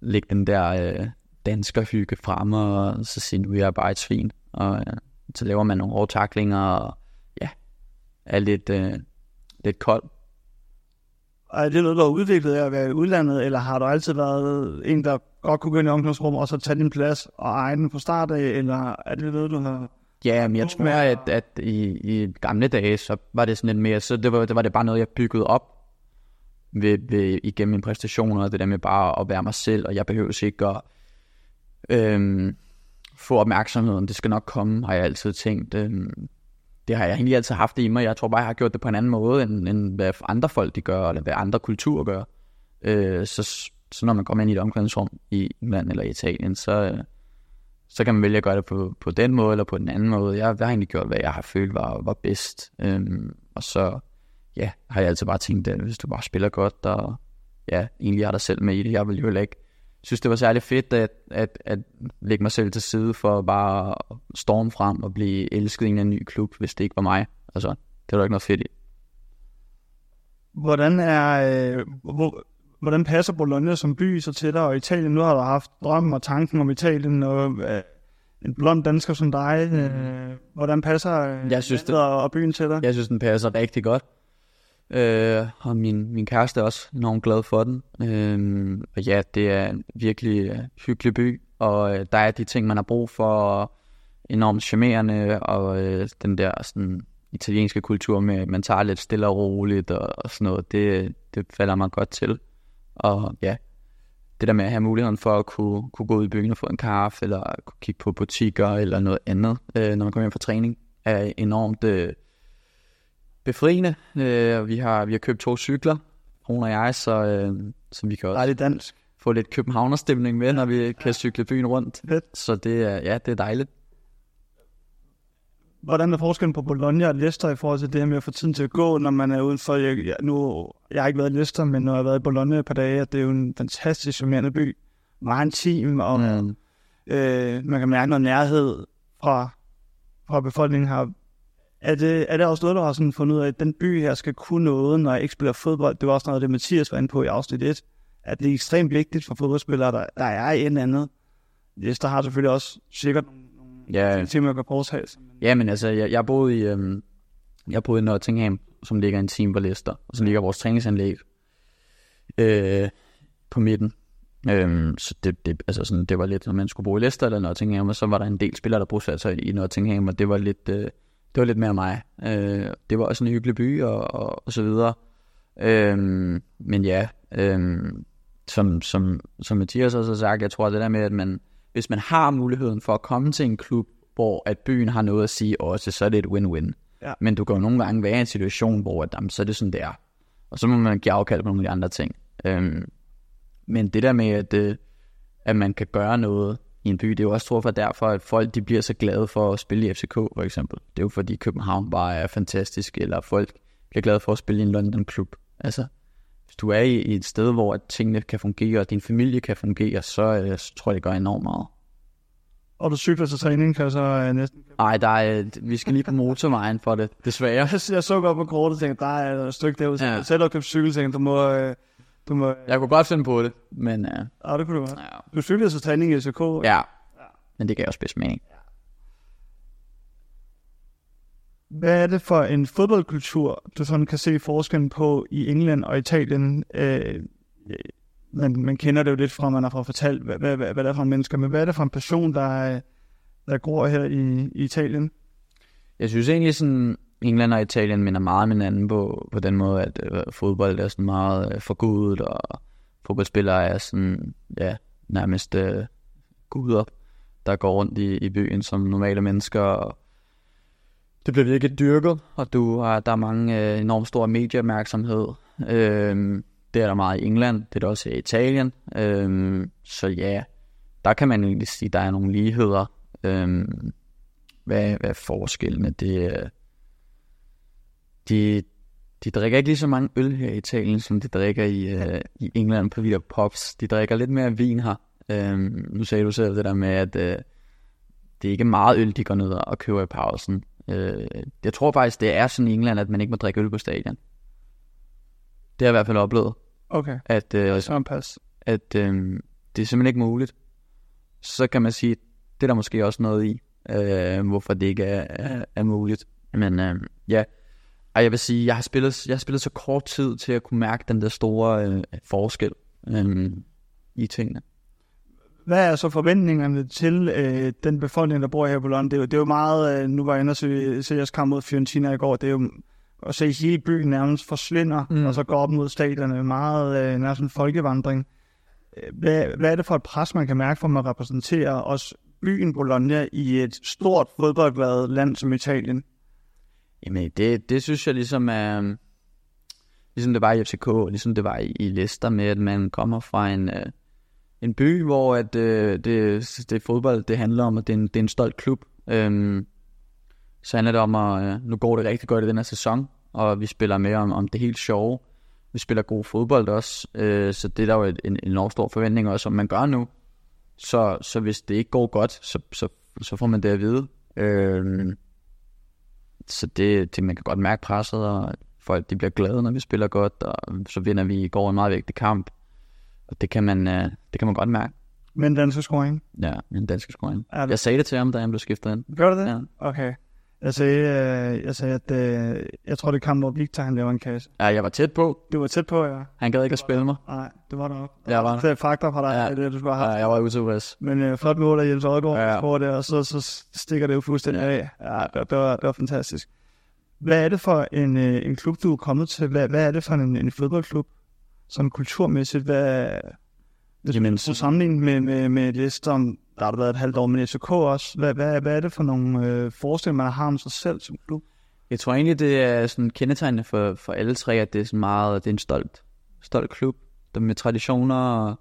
lægge den der øh, danskerhygge frem, og så sige, nu er jeg bare et svin. Og øh, så laver man nogle hårde taklinger, og er lidt, øh, lidt kold. Er det noget, du har udviklet af at være i udlandet, eller har du altid været en, der godt kunne gå ind i omklædningsrummet og så tage din plads og eje den fra start af, eller er det noget, du har... Ja, men jeg tror, at, at i, i gamle dage, så var det sådan lidt mere, så det var, det var det bare noget, jeg byggede op ved, ved, igennem mine præstationer, og det der med bare at være mig selv, og jeg behøver ikke at øhm, få opmærksomheden, det skal nok komme, har jeg altid tænkt. Øhm, det har jeg egentlig altid haft det i mig, jeg tror bare, jeg har gjort det på en anden måde, end, end hvad andre folk de gør, eller hvad andre kulturer gør. Øh, så, så når man kommer ind i et omklædningsrum i England eller i Italien, så, øh, så kan man vælge at gøre det på, på den måde eller på den anden måde. Jeg, jeg har egentlig gjort, hvad jeg har følt var, var bedst. Øhm, og så ja, har jeg altid bare tænkt, at hvis du bare spiller godt, og ja, egentlig har dig selv med i det, jeg vil jo heller ikke synes, det var særlig fedt at, at, at lægge mig selv til side for bare at storme frem og blive elsket i en ny klub, hvis det ikke var mig. Altså, det var der ikke noget fedt i. Hvordan er... Øh, hvor, hvordan passer Bologna som by så til dig, og Italien? Nu har du haft drømmen og tanken om Italien, og øh, en blond dansker som dig. Øh, hvordan passer Jeg synes, og, og byen til dig? Jeg synes, den passer rigtig godt. Øh, og min, min kæreste er også enormt glad for den. Øh, og ja, det er en virkelig øh, hyggelig by, og øh, der er de ting, man har brug for, og enormt charmerende, og øh, den der sådan, italienske kultur med, at man tager lidt stille og roligt, og, og sådan noget, det, det falder mig godt til. Og ja, det der med at have muligheden for at kunne, kunne gå ud i byen og få en kaffe, eller kunne kigge på butikker, eller noget andet, øh, når man kommer hjem fra træning, er enormt... Øh, befriende. Øh, vi, har, vi har købt to cykler, hun og jeg, så, øh, så vi kan også Dejligt dansk. få lidt københavnerstemning med, når vi kan cykle byen rundt. Så det er, ja, det er dejligt. Hvordan er forskellen på Bologna og Leicester i forhold til det her med at få tiden til at gå, når man er udenfor? Jeg, jeg, nu, jeg har ikke været i Leicester, men når jeg har været i Bologna et par dage, det er jo en fantastisk charmerende by. Meget intim, og Mm. øh, man kan mærke noget nærhed fra, fra befolkningen her. Er det, er det også noget, du har sådan fundet ud af, at den by her skal kunne noget, når jeg ikke spiller fodbold? Det var også noget det, Mathias var inde på i afsnit 1. At det er ekstremt vigtigt for fodboldspillere, der, der er en eller andet. Leicester har selvfølgelig også sikkert nogle, Ja, ting, man kan men- ja, men altså, jeg, jeg boede i, øhm, jeg boede i Nottingham, som ligger en time på Leicester, og så ligger vores træningsanlæg øh, på midten. Øhm, så det, det, altså sådan, det var lidt, når man skulle bo i Leicester eller Nottingham, og så var der en del spillere, der bosatte sig i Nottingham, og det var lidt, øh, det var lidt mere mig. Øh, det var også en hyggelig by, og, og, og så videre. Øhm, men ja, øhm, som, som, som Mathias også har sagt, jeg tror det der med, at man, hvis man har muligheden for at komme til en klub, hvor at byen har noget at sige også, så er det et win-win. Ja. Men du kan jo nogle gange være i en situation, hvor at, jamen, så er det sådan, det er. Og så må man give afkald på nogle af de andre ting. Øhm, men det der med, at, øh, at man kan gøre noget i en by, det er jo også tror for derfor, at folk de bliver så glade for at spille i FCK for eksempel. Det er jo fordi København bare er fantastisk, eller folk bliver glade for at spille i en London-klub. Altså, hvis du er i, et sted, hvor at tingene kan fungere, og din familie kan fungere, så, øh, så tror jeg, det gør enormt meget. Og du cykler til træning, kan jeg så øh, næsten... Ej, der er, vi skal lige på motorvejen for det, desværre. Jeg, [laughs] jeg så godt på kortet og tænkte, der er et stykke derude. Ja. Selv har købt cykel, tænkte, du må... Øh, du må Jeg kunne godt finde på det, men uh, ja, det kunne du godt. ja. Du cyklede til træning i SK. ja. Men det gav også bedst mening. Hvad er det for en fodboldkultur, du sådan kan se forskellen på i England og Italien? Øh, man, man kender det jo lidt fra, man har fået fortalt, hvad, hvad, hvad, hvad det er for en mennesker, men hvad er det for en person, der, er- der går her i, i Italien? Jeg synes egentlig, sådan England og Italien minder meget om hinanden på, på den måde, at øh, fodbold er sådan meget øh, forgudet, og fodboldspillere er sådan, ja, nærmest øh, guder, der går rundt i, i byen som normale mennesker, og det bliver virkelig dyrket, og du har, der er mange øh, enormt stor medieopmærksomhed. Øh, det er der meget i England, det er der også i Italien. Øh, så ja, der kan man egentlig sige, at der er nogle ligheder. Øh, hvad, hvad er forskellene? Det, øh, de, de drikker ikke lige så mange øl her i Italien, som de drikker i, øh, i England på der pubs. De drikker lidt mere vin her. Øhm, nu sagde du selv det der med, at øh, det er ikke meget øl, de går ned og køber i pausen. Øh, jeg tror faktisk, det er sådan i England, at man ikke må drikke øl på stadion. Det har jeg i hvert fald oplevet, Okay, at, øh, så en pas. at øh, det er simpelthen ikke muligt. Så kan man sige, det er der måske også noget i, øh, hvorfor det ikke er, er, er muligt. Men øh, ja, og jeg vil sige, jeg har, spillet, jeg har spillet så kort tid til at kunne mærke den der store øh, forskel øh, i tingene. Hvad er så forventningerne til øh, den befolkning, der bor her på London? Det er jo, det er jo meget, øh, nu var jeg inde og se, se jeres kamp mod Fiorentina i går, det er jo at se hele byen nærmest forsvinder, Mm. og så gå op mod stadierne, meget øh, nærmest en folkevandring. Hvad, hvad er det for et pres, man kan mærke, for man repræsenterer også byen Bologna i et stort fodboldglad land som Italien? Jamen, det, det synes jeg ligesom er... Øhm, ligesom det var i FCK, og ligesom det var i, i Leicester med, at man kommer fra en, øh, en by, hvor at, øh, det, det er fodbold, det handler om, at det er en, det er en stolt klub. Øhm, så handler det om, at øh, nu går det rigtig godt i den her sæson, og vi spiller med om, om det helt sjove. Vi spiller god fodbold også, øh, så det er der jo et, en, en enormt stor forventning også, om man gør nu. Så, så hvis det ikke går godt, så, så, så får man det at vide. Øh, så det, det, man kan godt mærke presset, og folk de bliver glade, når vi spiller godt, og så vinder vi i går en meget vigtig kamp. Og det kan man, øh, det kan man godt mærke. med en dansk scoring. Ja, en dansk scoring. Det? Jeg sagde det til ham, da han blev skiftet ind. Gør du det? Ja. Okay. Jeg sagde, øh, jeg sagde at øh, jeg tror, det er kamp, hvor Victor han laver en kasse. ja, jeg var tæt på. Du var tæt på, ja. Han gad ikke at spille mig. Nej, det var der også. Jeg var der. Det er fakta fra dig, Ja. ja. det, du skulle have Ja, haft. jeg var utilfreds. Men øh, flot mål af Jens Odgaard, Ja. ja. tror det, og så, så stikker det jo fuldstændig Ja. af. Ja, det, det, var, det var fantastisk. Hvad er det for en, øh, en klub, du er kommet til? Hvad, hvad er det for en, en fodboldklub? Sådan kulturmæssigt, hvad... Hvis Jamen, du sammenlignet med, med, med Leicester, der har du været et halvt år med FCK også. Hvad, hvad, hvad er det for nogle øh, forestillinger, man har om sig selv som klub? Jeg tror egentlig, det er sådan kendetegnende for, for alle tre, at det er sådan meget, det er en stolt, stolt klub, der med traditioner, og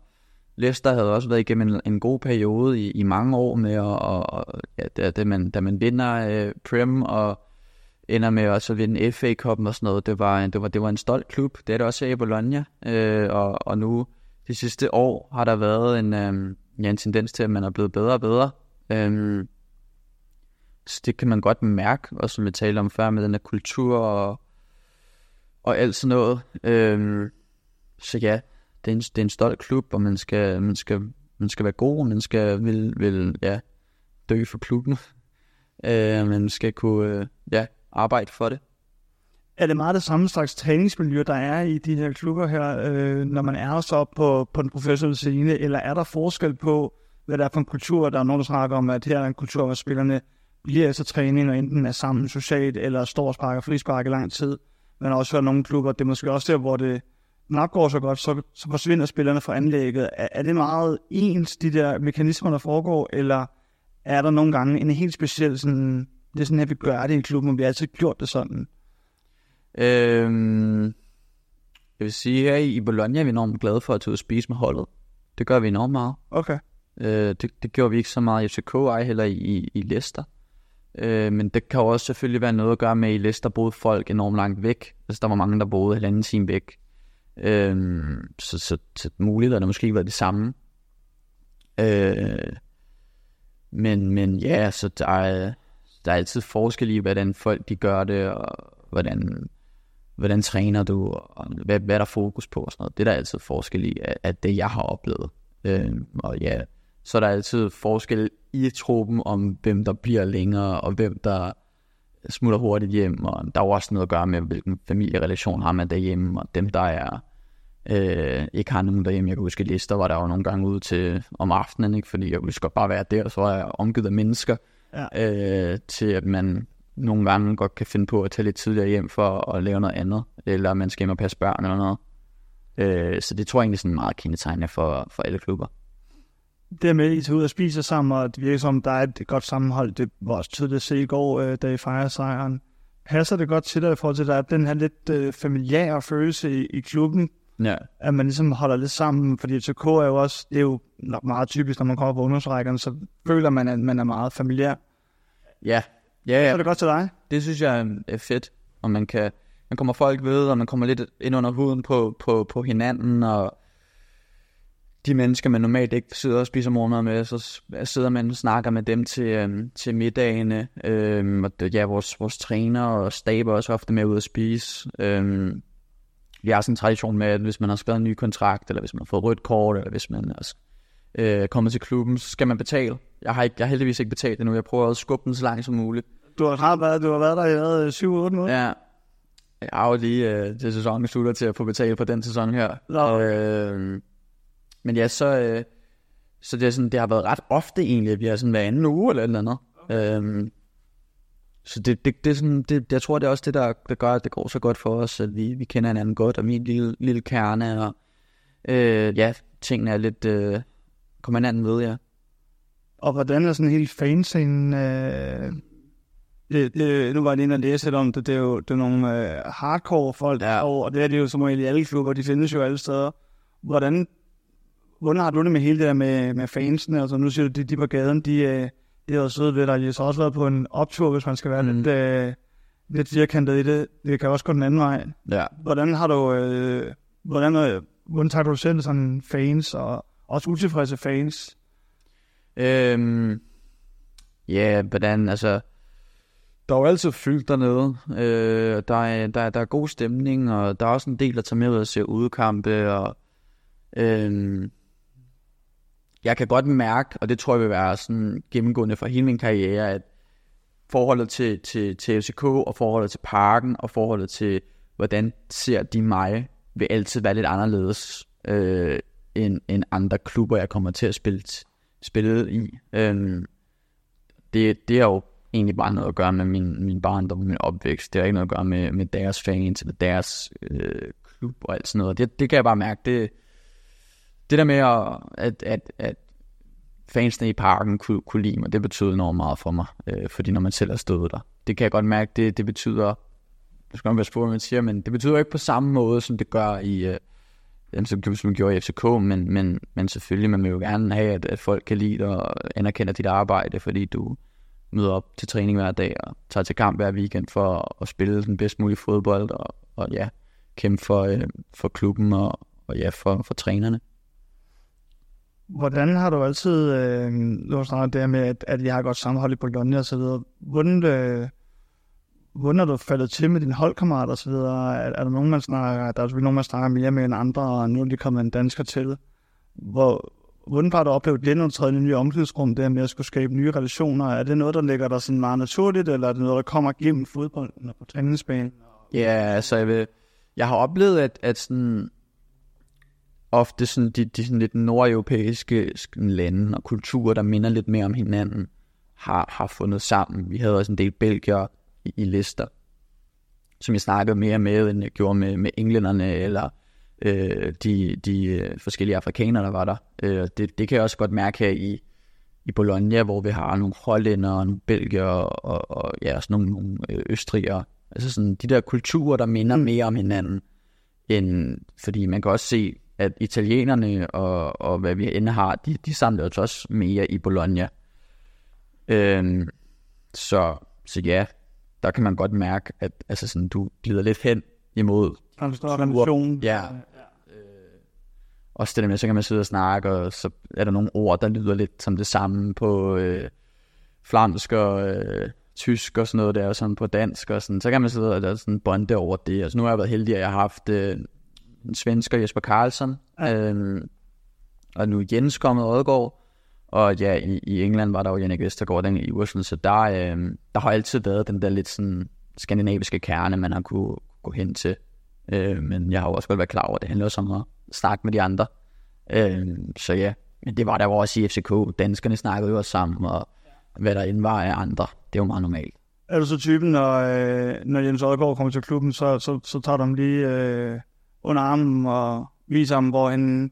Leicester havde også været igennem en, en god periode i, i mange år med, og, og ja, da, da, man, da man vinder øh, Prem, og ender med også at vinde FA Cup'en og sådan noget, det var, det var, det var en stolt klub, det er det også her i Bologna, øh, og, og nu de sidste år har der været en, øh, ja, en tendens til, at man er blevet bedre og bedre. Øh, så det kan man godt mærke, og som vi talte om før, med den der kultur og, og alt sådan noget. Øhm, så ja, det er, en, det er en stolt klub, og man skal, man skal, man skal være god, man skal vil, vil ja, dø for klubben. [laughs] Øh, man skal kunne øh, ja, arbejde for det er det meget det samme slags træningsmiljø, der er i de her klubber her, øh, når man er så på, på den professionelle scene, eller er der forskel på, hvad der er for en kultur? Der er nogen, der snakker om, at her er en kultur, hvor spillerne bliver efter træning, og enten er sammen socialt, eller står og sparker frispark i lang tid. Men også for nogle klubber, det er måske også der, hvor det nok går så godt, så, så forsvinder spillerne fra anlægget. Er, er det meget ens, de der mekanismer, der foregår, eller er der nogle gange en helt speciel sådan, det er sådan her, vi gør det i klubben, og vi har altid gjort det sådan? Øhm, jeg vil sige, her i Bologna er vi enormt glade for at tage ud og spise med holdet. Det gør vi enormt meget. Okay. Øh, det, det gjorde vi ikke så meget i FCK, ej heller i, i, Leicester. Øh, men det kan jo også selvfølgelig være noget at gøre med, at i Leicester boede folk enormt langt væk. Altså der var mange, der boede halvanden time væk. Øh, så, så, så mulighederne måske ikke været det samme. Øh, men, men ja, så der er, der er altid forskel i, hvordan folk de gør det, og hvordan, hvordan træner du, og hvad, hvad der er fokus på og sådan noget. Det er der altid forskel i, at, det jeg har oplevet. Øh, og ja, så er der altid forskel i truppen om, hvem der bliver længere, og hvem der smutter hurtigt hjem, og der er jo også noget at gøre med, hvilken familierelation har man derhjemme, og dem, der er øh, ikke har nogen derhjemme. Jeg kan huske, lister var der jo nogle gange ude til om aftenen, ikke? fordi jeg ville godt bare være der, og så var jeg omgivet af mennesker, ja. øh, til at man nogle gange godt kan finde på at tage lidt tidligere hjem for at lave noget andet, eller man skal hjem og passe børn eller noget. Øh, så det tror jeg egentlig sådan meget kendetegnende for, for alle klubber det med, at I tager ud og spiser sammen, og det virker som, der er et godt sammenhold. Det var også tydeligt at se i går, øh, da I fejrer sejren. Passer det godt til dig i forhold til, at der er den her lidt øh, familiære følelse i, i klubben? Ja. At man ligesom holder lidt sammen, fordi FCK er jo også, det er jo meget typisk, når man kommer på ungdomsrækkerne, så føler man, at man er meget familiær. Ja. Ja, ja. Så er det godt til dig? Det synes jeg er fedt, og man kan, man kommer folk ved, og man kommer lidt ind under huden på, på, på hinanden, og de mennesker, man normalt ikke sidder og spiser morgenmad med, så sidder man og snakker med dem til, øhm, til middagene. Øhm, og ja, vores, vores træner og staber også ofte med ud at spise. Øhm, vi har sådan en tradition med, at hvis man har skrevet en ny kontrakt, eller hvis man har fået rødt kort, eller hvis man er øh, kommet til klubben, så skal man betale. Jeg har, ikke, jeg har heldigvis ikke betalt endnu. Jeg prøver at skubbe den så langt som muligt. Du har været, du har været der i hvad, 7-8 måneder? Ja. Jeg har jo lige øh, til sæsonen slutter til at få betalt på den sæson her. Nå. Øh, men ja, så, øh, så det, er sådan, det har været ret ofte egentlig, at vi har sådan hver anden uge eller et eller andet. Okay. Øhm, så det, det, det er sådan, det, jeg tror, det er også det, der, der gør, at det går så godt for os, at vi, vi kender hinanden godt, og vi er en lille, lille kerne, og øh, ja, tingene er lidt, øh, kommer hinanden ved, ja. Og hvordan er sådan helt fanscenen, øh, det, det, nu var jeg inde og læse lidt om det, det er jo det er nogle øh, hardcore folk, ja. og det er det jo som regel i alle klubber, de findes jo alle steder. Hvordan Hvordan har du det med hele det der med, med fansene? Altså nu siger du, de, de på gaden, de, øh, de har siddet ved dig. De har også været på en optur, hvis man skal være mm. lidt, øh, lidt firkantet i det. Det kan også gå den anden vej. Ja. Hvordan har du... Øh, hvordan, øh, hvordan tager du selv sådan fans, og også utilfredse fans? Øhm, ja, hvordan, altså... Der er jo altid fyldt dernede. Øh, der, er, der, der er god stemning, og der er også en del, der tager med ud og ser udekampe, og øhm, jeg kan godt mærke, og det tror jeg vil være sådan gennemgående for hele min karriere, at forholdet til, til, til FCK og forholdet til parken og forholdet til, hvordan ser de mig, vil altid være lidt anderledes øh, end, end andre klubber, jeg kommer til at spille, spille i. Øhm, det, det er jo egentlig bare noget at gøre med min, min barndom og min opvækst. Det har ikke noget at gøre med, med deres fans eller deres øh, klub og alt sådan noget. Det, det kan jeg bare mærke, det, det der med, at, at, at, at fansene i parken kunne, kunne lide mig, det betød enormt meget for mig, øh, fordi når man selv har stået der. Det kan jeg godt mærke, det, det betyder, det skal man være spurgt, man siger, men det betyder ikke på samme måde, som det gør i, øh, som, som gjorde i FCK, men, men, men selvfølgelig, man vil jo gerne have, at, at folk kan lide dig og anerkender dit arbejde, fordi du møder op til træning hver dag og tager til kamp hver weekend for at, at spille den bedst mulige fodbold og, og ja, kæmpe for, øh, for klubben og, og ja, for, for trænerne. Hvordan har du altid, øh, du har snakket der med, at, at jeg har godt sammenhold i Bologna og så videre. Hvordan, øh, hvordan er du faldet til med dine holdkammerater og så videre? Er, er der nogen, man snakker, der er nogen, man snakker mere med end andre, og nu er de kommet en dansker til? Hvor, hvordan har du oplevet det, når du træder i nye omklædningsrum, det med at skulle skabe nye relationer? Er det noget, der ligger der sådan meget naturligt, eller er det noget, der kommer gennem fodbolden og på træningsbanen? Ja, altså jeg, vil, jeg har oplevet, at, at sådan, ofte sådan de, de sådan lidt nordeuropæiske lande og kulturer, der minder lidt mere om hinanden, har, har fundet sammen. Vi havde også en del belgier i, i lister, som jeg snakkede mere med, end jeg gjorde med, med englænderne, eller øh, de, de øh, forskellige afrikanere, der var der. Øh, det, det kan jeg også godt mærke her i, i Bologna, hvor vi har nogle hollænder, nogle belgier og, og ja, også nogle, nogle øh, østrigere. Altså sådan de der kulturer, der minder mm. mere om hinanden, end, fordi man kan også se, at italienerne og, og hvad vi end har, de, de samler jo også mere i Bologna. Øhm, så, så ja, der kan man godt mærke, at altså sådan, du glider lidt hen imod... Er større relation. Ja. Øh, også det der med, så kan man sidde og snakke, og så er der nogle ord, der lyder lidt som det samme på øh, flamsk og øh, tysk og sådan noget der, og sådan på dansk og sådan. Så kan man sidde og der er sådan bonde over det. Altså nu har jeg været heldig, at jeg har haft øh, en svensker, Jesper Karlsson, ja. øh, og nu Jens kommet Odgaard, og ja, i, i England var der jo Jannik Vestergaard, den i Ursel, så der, øh, der har altid været den der lidt sådan skandinaviske kerne, man har kunne gå hen til. Øh, men jeg har jo også godt været klar over, at det handler også om at snakke med de andre. Øh, så ja, men det var der jo også i FCK. Danskerne snakkede jo også sammen, og hvad der end var af andre. Det var meget normalt. Er du så typen, når, øh, når Jens Odgaard kommer til klubben, så, så, så tager du ham lige øh, under armen og viser ham, hvor han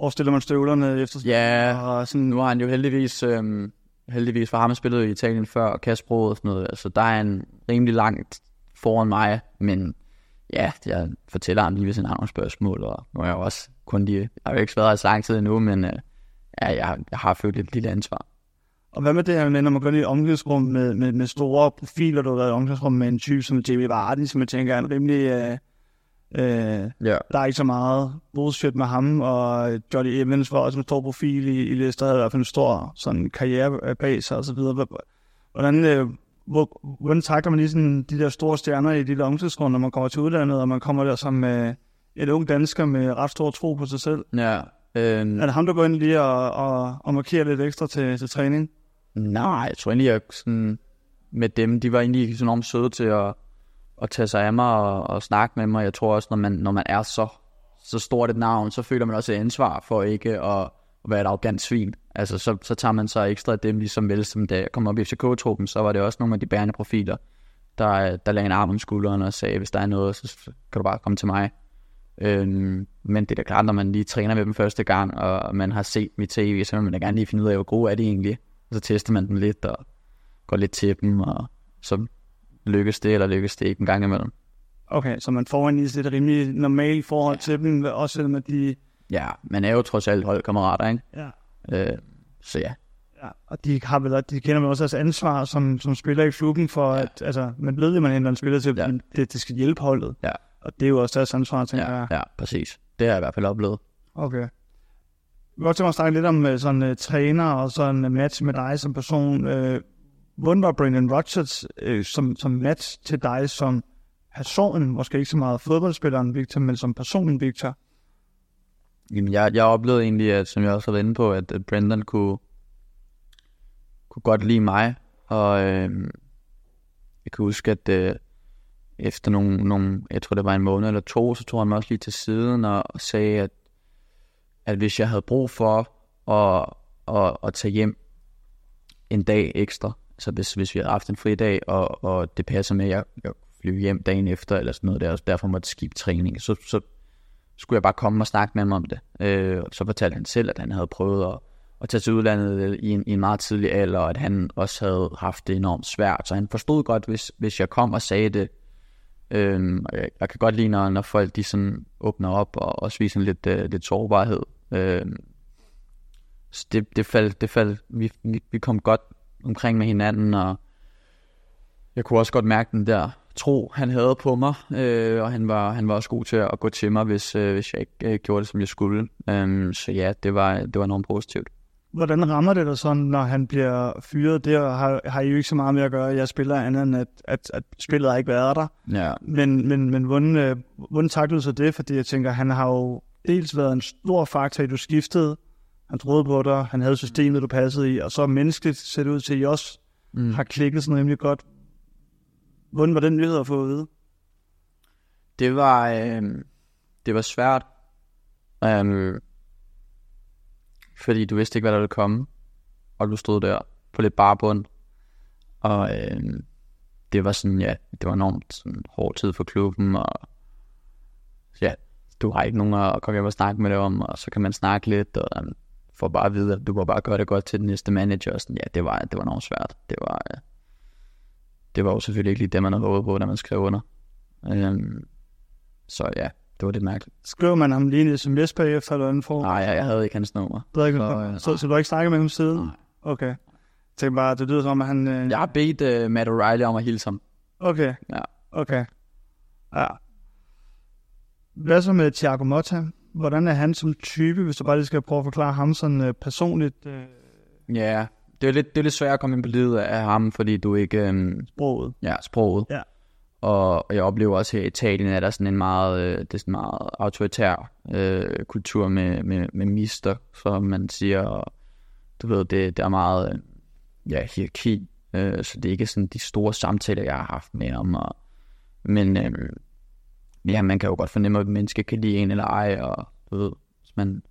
og stiller man støvlerne efter Ja, og sådan. nu har han jo heldigvis, øhm, heldigvis for ham spillet i Italien før, og Kasbro og sådan noget, altså der er en rimelig langt foran mig, men ja, jeg fortæller ham lige, hvis han har nogle spørgsmål, og nu er jeg også kun lige, jeg har jo ikke været her så lang tid endnu, men øh, ja, jeg, jeg har følt et lille ansvar. Og hvad med det her når man går i omklædningsrum med, med, med store profiler, du har været i omklædningsrum med en type som Jamie Vardy, som jeg tænker er en rimelig... Øh, øh, ja. Der er ikke så meget bullshit med ham, og Johnny Evans var også en stor profil i, i Leicester, havde i hvert fald en stor sådan, karriere bag sig og så videre. Hvordan, øh, hvor, hvordan takler man lige sådan de der store stjerner i de omklædningsrum, når man kommer til udlandet, og man kommer der som øh, et ung dansker med ret stor tro på sig selv? Ja. Øh... Er det ham, der går ind lige og, og, og markerer lidt ekstra til, til træning? Nej, jeg tror egentlig, at sådan, med dem, de var egentlig så enormt søde til at, at tage sig af mig og, og snakke med mig. Jeg tror også, når man, når man er så, så stort et navn, så føler man også et ansvar for ikke at, at være et arrogant svin. Altså, så, så tager man sig ekstra af dem, ligesom vel, som da jeg kom op i FCK-truppen, så var det også nogle af de bærende profiler, der, der lagde en arm om skulderen og sagde, hvis der er noget, så kan du bare komme til mig. Øhm, men det er da klart, når man lige træner med dem første gang, og man har set mit tv, så vil man da gerne lige finde ud af, hvor gode er de egentlig. Og så tester man dem lidt og går lidt til dem, og så lykkes det, eller lykkes det ikke en gang imellem. Okay, så man får en et rimelig normalt forhold ja. til dem, også selvom at de... Ja, man er jo trods alt holdkammerater, ikke? Ja. Øh, så ja. Ja, og de, har vel, de kender vel også deres ansvar som, som spiller i klubben, for ja. at, altså, man ved, at man henter en spiller til, ja. det, det skal hjælpe holdet. Ja. Og det er jo også deres ansvar, tænker ja, jeg. Ja, præcis. Det har jeg i hvert fald oplevet. Okay. Jeg vil godt tænke mig at snakke lidt om øh, sådan uh, træner og sådan uh, match med dig som person. Uh, hvordan var Brendan Rodgers øh, som, som match til dig som person? Måske ikke så meget fodboldspilleren Victor, men som personen Victor? Jamen, jeg, jeg oplevede egentlig, at, som jeg også har været inde på, at, at Brendan kunne, kunne godt lide mig. Og øh, jeg kan huske, at øh, efter nogle, nogle, jeg tror det var en måned eller to, så tog han mig også lige til siden og, og sagde, at at hvis jeg havde brug for at, at, at tage hjem en dag ekstra, så hvis, hvis vi havde haft en fri dag, og, og det passer med, at jeg, jeg flyve hjem dagen efter, eller sådan noget der, og derfor måtte skifte træning, så, så skulle jeg bare komme og snakke med ham om det. Øh, så fortalte han selv, at han havde prøvet at, at tage til udlandet i en, i en meget tidlig alder, og at han også havde haft det enormt svært. Så han forstod godt, hvis, hvis jeg kom og sagde det, Øh, jeg, jeg kan godt lide, når, når folk de sådan åbner op og også viser lidt, øh, lidt sårbarhed. Øh, så det, det faldt, det faldt vi, vi, vi kom godt omkring med hinanden, og jeg kunne også godt mærke den der tro, han havde på mig, øh, og han var, han var også god til at gå til mig, hvis, øh, hvis jeg ikke øh, gjorde det, som jeg skulle. Øhm, så ja, det var, det var enormt positivt. Hvordan rammer det dig sådan, når han bliver fyret? Det har, har I jo ikke så meget med at gøre. Jeg spiller andet end, at, at, at spillet har ikke været der. Ja. Men, men, men hvordan, øh, hvordan takler du så det? Fordi jeg tænker, han har jo dels været en stor faktor, at du skiftede. Han troede på dig, han havde systemet, du passede i, og så menneskeligt ser det ud til, at I også mm. har klikket sådan rimelig godt. Hvordan var den nyhed at få at vide? Det var, øh, det var svært. Um, fordi du vidste ikke, hvad der ville komme. Og du stod der på lidt barbund. Og øh, det var sådan, ja, det var enormt sådan, hård tid for klubben. Og ja, du har ikke nogen at komme hjem og snakke med det om. Og så kan man snakke lidt, og um, får bare at vide, at du må bare gøre det godt til den næste manager. Og sådan, ja, det var, det var enormt svært. Det var, øh, det var jo selvfølgelig ikke lige det, man havde håbet på, da man skrev under. Um, så ja, det var lidt mærkeligt. Skrev man ham lige en sms bagefter eller anden form? Nej, jeg, jeg havde ikke hans nummer. Det ikke, Så, så, øh, så, så, du har ikke snakket med ham siden? Nej. Okay. Jeg tænkte bare, det lyder som, at han... Øh... Jeg har bedt uh, Matt O'Reilly om at hilse ham. Okay. Ja. Okay. Ja. Hvad så med Thiago Motta? Hvordan er han som type, hvis du bare lige skal prøve at forklare ham sådan øh, personligt øh, Ja, det er lidt, det er lidt svært at komme ind på livet af ham, fordi du ikke... Um, sproget? ja, sproget. Ja. Og jeg oplever også her i Italien, at der er sådan en meget, øh, det er sådan en meget autoritær øh, kultur med, med, med mister, som man siger. Og, du ved, det, det er meget øh, ja, hierarki, øh, så det er ikke sådan de store samtaler, jeg har haft med ham. Og, men øh, ja, man kan jo godt fornemme, at mennesker kan lide en eller ej, og du ved, hvis man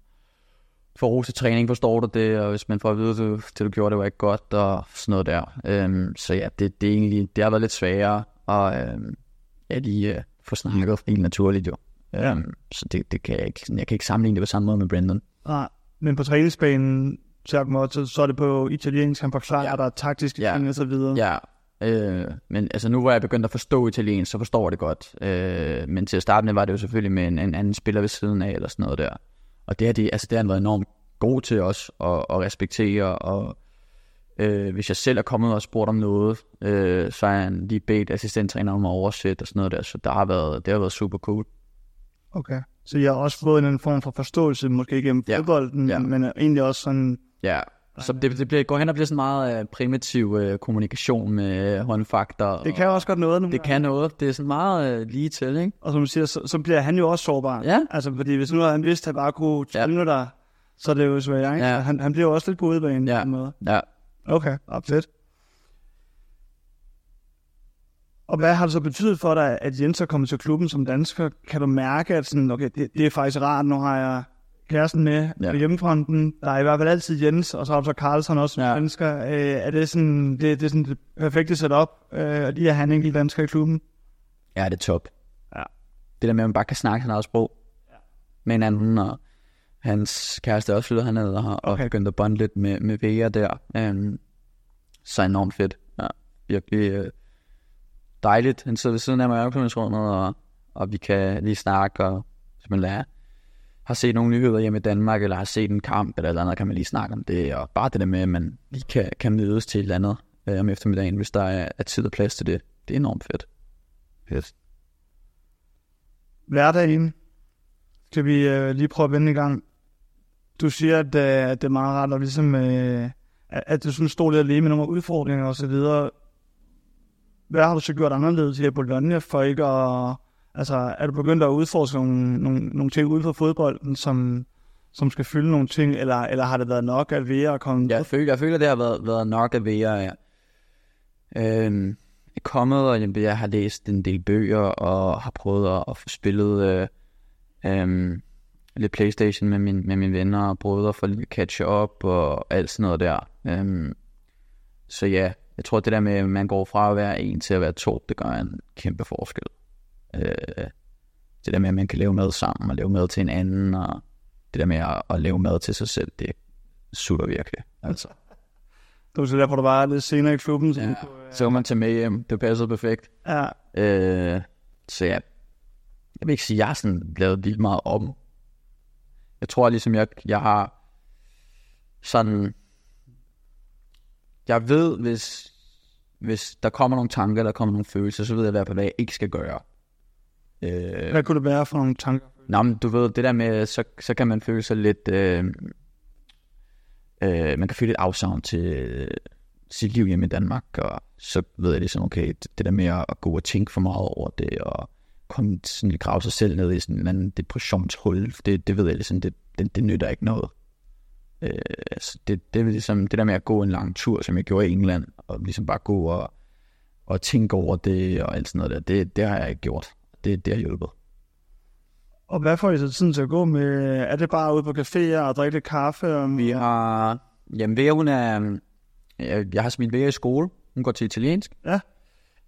får ro til træning, forstår du det, og hvis man får at vide, at du, det du gjorde, det var ikke godt, og sådan noget der. Øhm, så ja, det, det, er egentlig, det har været lidt sværere, og øhm, ja, lige øh, få snakket helt naturligt jo. Ja. Øhm, så det, det kan jeg ikke, jeg kan ikke sammenligne det på samme måde med Brendan. Nej. Men på træningsbanen, Motta, så er det på italiensk, han forklarer Ja. der taktiske Ja. ting og så videre. Ja, øh, men altså nu hvor jeg begyndt at forstå italiensk, så forstår jeg det godt. Øh, men til at starte med var det jo selvfølgelig med en, en anden spiller ved siden af, eller sådan noget der. Og det har, de, altså, det har han været enormt god til os at, at respektere, og øh, hvis jeg selv er kommet og spurgt om noget, øh, så er han lige bedt assistenttræneren om at oversætte og sådan noget der, så der har været, det har været super cool. Okay. Så jeg har også fået en anden form for forståelse, måske ikke gennem Ja. fodbolden, Ja. men egentlig også sådan... Ja, så det, det bliver, går hen og bliver sådan meget øh, primitiv øh, kommunikation med øh, håndfakter. Det kan jo også godt noget nu. det kan noget. Det er sådan meget øh, lige til, ikke? Og som du siger, så, så bliver han jo også sårbar. Ja. Altså, fordi hvis nu havde han vidst, at han bare kunne Ja. trylle dig, så er det jo svært, ikke? Ja. Han, han bliver jo også lidt på udebanen Ja. på en måde. Ja, Okay, ja, fedt. Og hvad har det så betydet for dig, at Jens er kommet til klubben som dansker? Kan du mærke, at sådan, okay, det, det er faktisk rart, nu har jeg kæresten med Ja. på hjemmefronten. Der er i hvert fald altid Jens, og så har du så Carlson også som Ja. dansker. Øh, er det sådan det, det, er sådan det perfekte setup, øh, og lige at have en enkelt dansker i klubben? ja, det er top. Ja. Det der med, at man bare kan snakke sin eget sprog ja. med hinanden, og hans kæreste er også flyttet herned og har okay. Begyndt at bonde lidt med, med Vega der. Um, så enormt fedt. Ja, virkelig øh, dejligt. Han sidder ved siden af mig i omklædningsrummet, og, og vi kan lige snakke, og man lærer, har set nogle nyheder hjemme i Danmark, eller har set en kamp, eller eller andet, kan man lige snakke om det, og bare det der med, at man lige kan, kan mødes til et eller andet øh, om eftermiddagen, hvis der er, er tid og plads til det. Det er enormt fedt. Fedt. Hverdagen skal vi øh, lige prøve at vende i gang. Du siger, at, øh, at det er meget rart, at, ligesom, øh, at, at du sådan stod lidt alene med nogle udfordringer og så videre. Hvad har du så gjort anderledes her på Bologna for ikke at... Altså, er du begyndt at udforske nogle, nogle, nogle ting uden for fodbolden, som, som skal fylde nogle ting, eller, eller har det været nok at være at komme... Jeg føler, jeg føler det har været, været nok at være ja. øhm, kommet, og jeg, jeg har læst en del bøger, og har prøvet at, at få spillet øh, øhm, lidt Playstation med, min, med mine venner, og at få lidt catch up, og alt sådan noget der. Øhm, så ja, jeg tror, det der med, at man går fra at være en til at være to, det gør en kæmpe forskel. Øh, det der med, at man kan lave mad sammen, og lave mad til en anden, og det der med at, at lave mad til sig selv, det sutter virkelig. Altså. [laughs] Du så derfor, du var lidt senere i klubben. Så, Ja, kunne, øh, så kan man tage med hjem. Det passede perfekt. ja, Øh, så ja, jeg vil ikke sige, at jeg har sådan lavet vildt meget om. Jeg tror ligesom, jeg, jeg har sådan... Jeg ved, hvis, hvis der kommer nogle tanker, der kommer nogle følelser, så ved jeg i hvert fald, hvad jeg ikke skal gøre. Øh, hvad kunne det være for nogle tanker? Nå, men du ved, det der med, så, så kan man føle sig lidt... Øh, øh, man kan føle lidt afsavn til øh, sit liv hjemme i Danmark, og så ved jeg ligesom, okay, det, det der med at, gå og tænke for meget over det, og komme sådan lidt grave sig selv ned i sådan en eller anden depressionshul, det, det ved jeg ligesom, det, det, det nytter ikke noget. Øh, så det, det er ligesom det der med at gå en lang tur, som jeg gjorde i England, og ligesom bare gå og, og tænke over det, og alt sådan noget der, det, det har jeg ikke gjort. Det, det har hjulpet. Og hvad får I så tiden til at gå med? Er det bare ude på caféer og drikke lidt kaffe? Og... Vi har... Jamen, Vera, hun er... Jeg, jeg har smidt Vera i skole. Hun går til italiensk. Ja.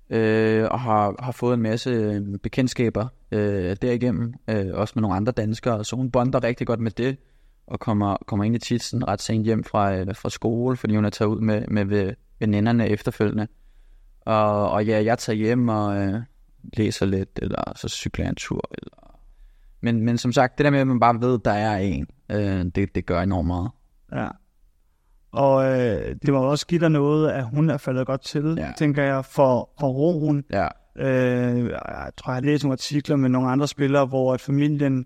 Øh, og har, har fået en masse bekendtskaber øh, derigennem. Øh, også med nogle andre danskere. Så hun bonder rigtig godt med det. Og kommer, kommer egentlig tit sådan ret sent hjem fra, øh, fra skole, fordi hun er taget ud med, med veninderne efterfølgende. Og, og ja, jeg tager hjem og øh, læser lidt, eller så cykler jeg en tur. Eller... Men, men som sagt, det der med, at man bare ved, der er en, øh, det, det gør enormt meget. Ja. Og øh, det må også give dig noget, at hun er faldet godt til, ja. tænker jeg, for, for roen. Ja. Øh, jeg tror, jeg har læst nogle artikler med nogle andre spillere, hvor at familien,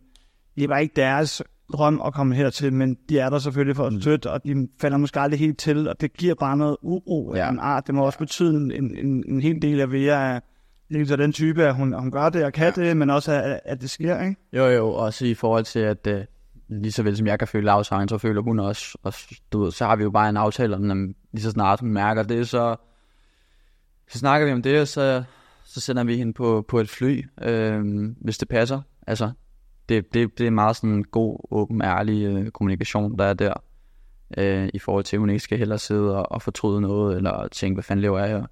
det var ikke deres drøm at komme hertil, men de er der selvfølgelig for at mm. støtte, og de falder måske aldrig helt til, og det giver bare noget uro ja. af en art. Det må også betyde en, en, en hel del af Vera, ikke så den type, at hun, hun gør det og kan ja. det, men også at, at det sker, ikke? Jo, jo, også i forhold til, at uh, lige så vel som jeg kan føle afsagn, så føler hun også, og du ved, så har vi jo bare en aftale om, at lige så snart hun mærker det, så, så snakker vi om det, og så, så sender vi hende på, på et fly, øh, hvis det passer. Altså, det, det, det er meget sådan en god, åben, ærlig øh, kommunikation, der er der. Øh, I forhold til, at hun ikke skal heller sidde og, og fortryde noget, eller tænke, hvad fanden lever jeg her?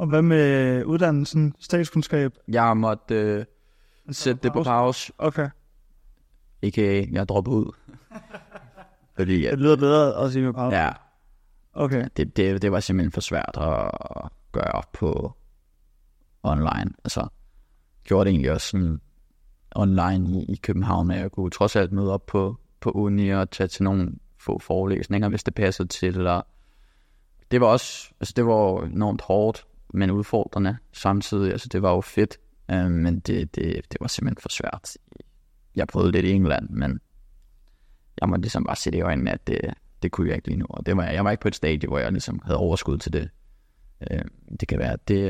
Og hvad med uddannelsen, statskundskab? Jeg har måttet øh, sætte det på pause. Okay. Ikke, jeg dropper ud. [laughs] Fordi, det lyder bedre at sige med pause. Ja. Okay. Det, det, det var simpelthen for svært at gøre op på online. Altså, gjorde det egentlig også sådan online i, København, at jeg kunne trods alt møde op på, på uni og tage til nogle få forelæsninger, hvis det passede til. Eller... Det var også, altså det var enormt hårdt, men udfordrende samtidig. Altså det var jo fedt, øh, men det, det, det var simpelthen for svært. Jeg prøvede lidt i England, men jeg måtte ligesom bare se det i øjnene, at det, det kunne jeg ikke lige nu. Og det var, jeg var ikke på et stadie, hvor jeg ligesom havde overskud til det. Øh, det kan være, at det,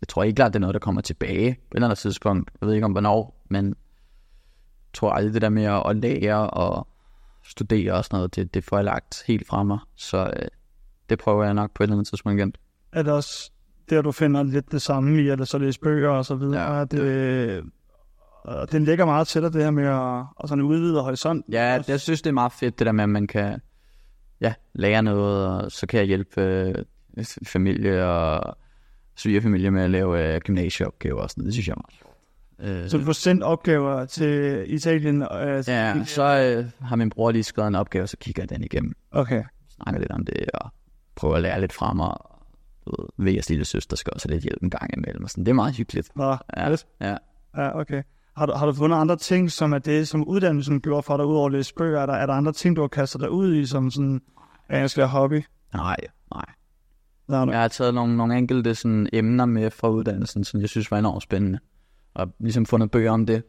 jeg tror ikke klart, det er noget, der kommer tilbage på et eller andet tidspunkt. Jeg ved ikke om hvornår, men jeg tror aldrig det der med at lære og studere og sådan noget, det, det får jeg lagt helt fra mig. Så øh, det prøver jeg nok på et eller andet tidspunkt igen. Det også der, du finder lidt det samme i, at så læse bøger og så videre? Ja, det, øh, den ligger meget til dig, det her med at, at sådan udvide horisont. Ja, jeg synes, det er meget fedt, det der med, at man kan ja, lære noget, og så kan jeg hjælpe øh, familie og svigerfamilie med at lave øh, gymnasieopgaver og sådan noget. Det synes jeg er meget Øh, så du får sendt opgaver til Italien? Øh, ja, så øh, har min bror lige skrevet en opgave, og så kigger jeg den igennem. Okay. Snakker lidt om det, og prøver at lære lidt fra mig. Du ved, Veas lille søster skal også lidt hjælp en gang imellem. Og sådan. Det er meget hyggeligt. Nå, ja, lidt. ja. Ja, okay. Har du, har du fundet andre ting, som er det, som uddannelsen gjorde for dig, udover at læse bøger? Er der, er der andre ting, du har kastet dig ud i, som sådan, at jeg skal hobby? Nej, nej. Nej, jeg har taget nogle, nogle enkelte sådan, emner med fra uddannelsen, som jeg synes var enormt spændende. Og ligesom fundet bøger om det.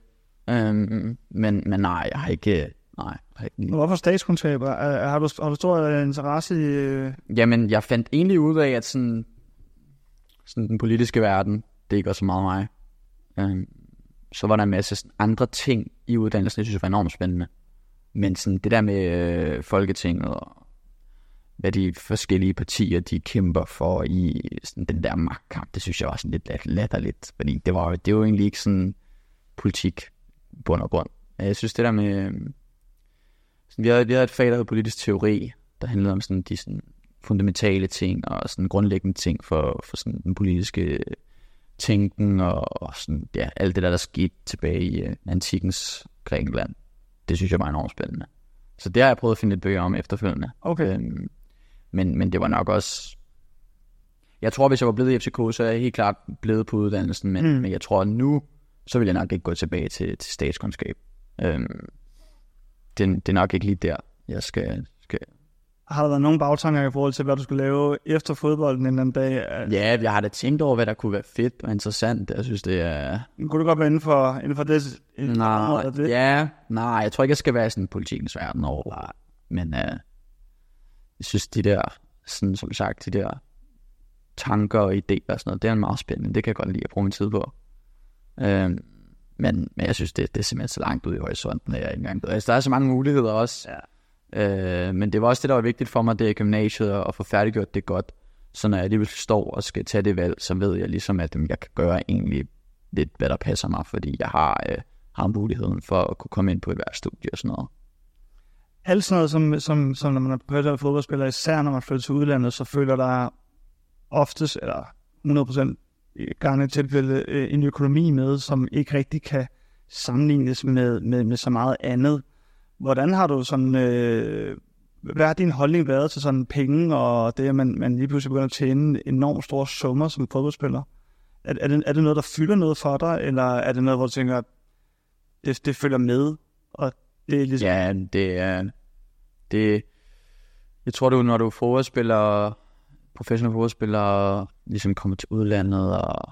Øhm, men, men nej, jeg har ikke... Nej, ikke... Hvorfor statskundskaber? Har du, har du stor interesse i... Øh? Jamen, jeg fandt egentlig ud af, at sådan, sådan den politiske verden, det ikke var så meget mig. Øhm, så var der en masse andre ting i uddannelsen, jeg synes var enormt spændende. Men sådan, det der med øh, Folketinget og hvad de forskellige partier, de kæmper for i sådan, den der magtkamp, det synes jeg var sådan lidt latterligt, fordi det var, det var jo egentlig ikke sådan politik bund og grund. Jeg synes det der med, vi, havde, vi havde et fag, der hed politisk teori, der handlede om sådan, de sådan, fundamentale ting og sådan grundlæggende ting for, for sådan den politiske tænken og, og sådan, ja, alt det der, der skete tilbage i uh, antikens Grækenland. Det synes jeg var enormt spændende. Så det har jeg prøvet at finde et bøger om efterfølgende. Okay. Øhm, men, men det var nok også... Jeg tror, hvis jeg var blevet i FCK, så er jeg helt klart blevet på uddannelsen, men, mm. men jeg tror, nu, så vil jeg nok ikke gå tilbage til, til statskundskab. Øhm, det, det er nok ikke lige der, jeg skal, skal... Har der været nogen bagtanker i forhold til, hvad du skulle lave efter fodbolden en anden dag? Ja, jeg har da tænkt over, hvad der kunne være fedt og interessant. Jeg synes, det er... Kunne du godt være inden for, inden for det? Nej, det? ja, nej, jeg tror ikke, jeg skal være i sådan politikens verden over. Men uh, jeg synes, de der, sådan som sagt, de der tanker og idéer og sådan noget, det er meget spændende. Det kan jeg godt lide at bruge min tid på. Øhm, men, men jeg synes, det, det er simpelthen så langt ud i horisonten, at jeg ikke engang. Altså, der er så mange muligheder også. Ja. Øh, men det var også det, der var vigtigt for mig, det er gymnasiet, at få færdiggjort det godt. Så når jeg alligevel står og skal tage det valg, så ved jeg ligesom, at jeg kan gøre egentlig lidt, hvad der passer mig, fordi jeg har, øh, har muligheden for at kunne komme ind på et studie og sådan noget. Alt sådan noget, som, som, som når man er professionel fodboldspiller, især når man flytter til udlandet, så føler der oftest, eller 100% i gange tilfælde, øh, en økonomi med, som ikke rigtig kan sammenlignes med, med, med så meget andet. Hvordan har du sådan, øh, hvad har din holdning været til sådan penge, og det, at man, man lige pludselig begynder at tjene enormt store summer som fodboldspiller? Er, er, det, er det noget, der fylder noget for dig, eller er det noget, hvor du tænker, det, det følger med, og det er ligesom... Ja, det er... Det, jeg tror, du, når du er fodboldspiller, professionel fodboldspiller, ligesom kommer til udlandet, og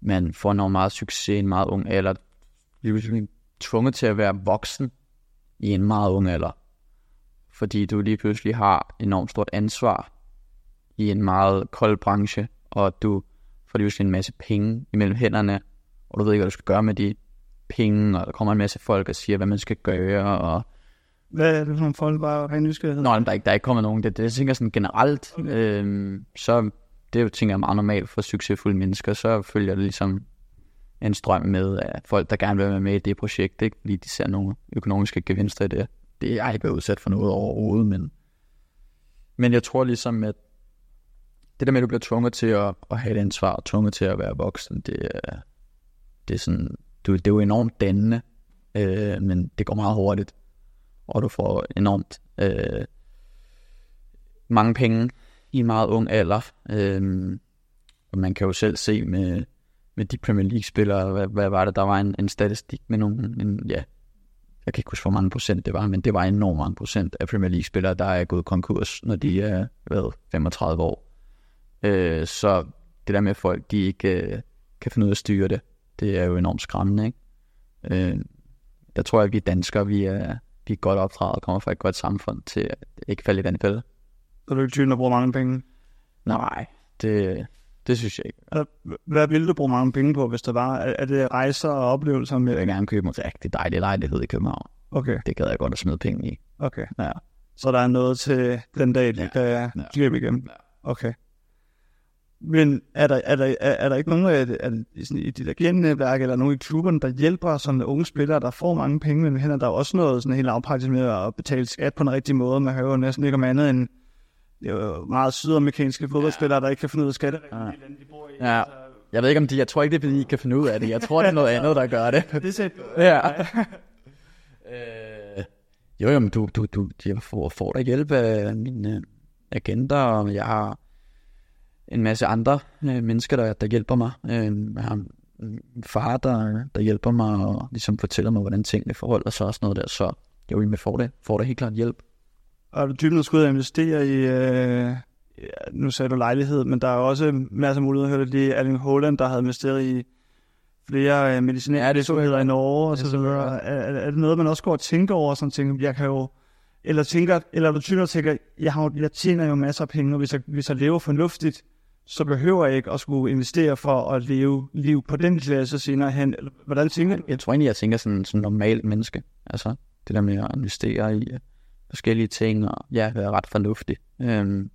man får noget meget succes i en meget ung alder, lige ligesom tvunget til at være voksen i en meget ung alder. Fordi du lige pludselig har enormt stort ansvar i en meget kold branche, og du får lige pludselig en masse penge imellem hænderne, og du ved ikke, hvad du skal gøre med de penge, og der kommer en masse folk og siger, hvad man skal gøre, og hvad er det for nogle folk, bare ren nysgerrighed? Nå, men der er ikke, der er ikke kommet nogen. Det, det jeg tænker sådan generelt, okay. øhm, så det er jo, tænker jeg, meget normalt for succesfulde mennesker. Så følger det ligesom en strøm med af folk, der gerne vil være med i det projekt, ikke? fordi de ser nogle økonomiske gevinster i det. Det er jeg ikke været udsat for noget overhovedet, men, men jeg tror ligesom, at det der med, at du bliver tvunget til at, at have et ansvar, og tvunget til at være voksen, det er, det er sådan, du, det er jo enormt dannende, øh, men det går meget hurtigt, og du får enormt øh, mange penge i en meget ung alder. Øh, og man kan jo selv se med, med de Premier League-spillere, hvad, hvad var det, der var en, en statistik med nogen, en, ja, jeg kan ikke huske, hvor mange procent det var, men det var enormt mange procent af Premier League-spillere, der er gået konkurs, når de er hvad, 35 år. Øh, så det der med, at folk de ikke øh, kan finde ud af at styre det, det er jo enormt skræmmende. Ikke? Øh, der tror jeg, at vi danskere, vi er, vi er godt opdraget og kommer fra et godt samfund til at ikke falde i den fælde. Så er du ikke typen, der bruger mange penge? Nej, det, det synes jeg ikke. Eller, Hvad ville du bruge mange penge på, hvis der var? Er, det rejser og oplevelser Jeg med? vil gerne købe mig til rigtig dejlig lejlighed i København. Okay, Det gad jeg godt at smide penge i. okay. Ja. Så der er noget til den dag, det Ja, kan jeg ja. glemme igen. Ja. Okay. Men er der, er der, er, er der ikke nogen af, af, i sådan, i dit agentnetværk, eller nogen i klubberne, der hjælper sådan unge spillere, der får mange penge, men hænder der er også noget sådan helt lavpraktisk med at betale skat på en rigtig måde. Man hører jo næsten ikke om andet end det er jo meget sydamerikanske fodboldspillere, der ikke kan finde ud af i landet, de bor i. Ja. Altså, Jeg ved ikke om de, jeg tror ikke det er fordi, I kan finde ud af det. Jeg tror det er noget andet, der gør det. det er. Ja. øh, jo, jo, men du, du, du jeg får, får da hjælp af mine agenter, og jeg har en masse andre øh, mennesker, der, der hjælper mig. Øh, jeg har en far, der, der hjælper mig og ligesom fortæller mig, hvordan tingene forholder sig og sådan noget der. Så jo, jeg får det, får det helt klart hjælp. Og er du der skal ud og investere i, øh, ja, nu sagde du lejlighed, men der er også masser af muligheder. Jeg hørte lige Erling Haaland, der havde investeret i flere øh, medicinale Ja, det så jeg virksomheder i. Norge og så videre. Er, er, det noget, man også går og tænker over, sådan ting, jeg kan jo, eller tænker, eller er du tænker, jeg, har, jeg tjener jo masser af penge, og hvis jeg, hvis jeg lever fornuftigt, så behøver jeg ikke at skulle investere for at leve liv på den klasse senere hen. Eller, hvordan tænker du? Jeg tror egentlig, jeg tænker sådan som normalt menneske. Altså, det der med at investere i øh, forskellige ting, og ja, være ret fornuftig. Øhm,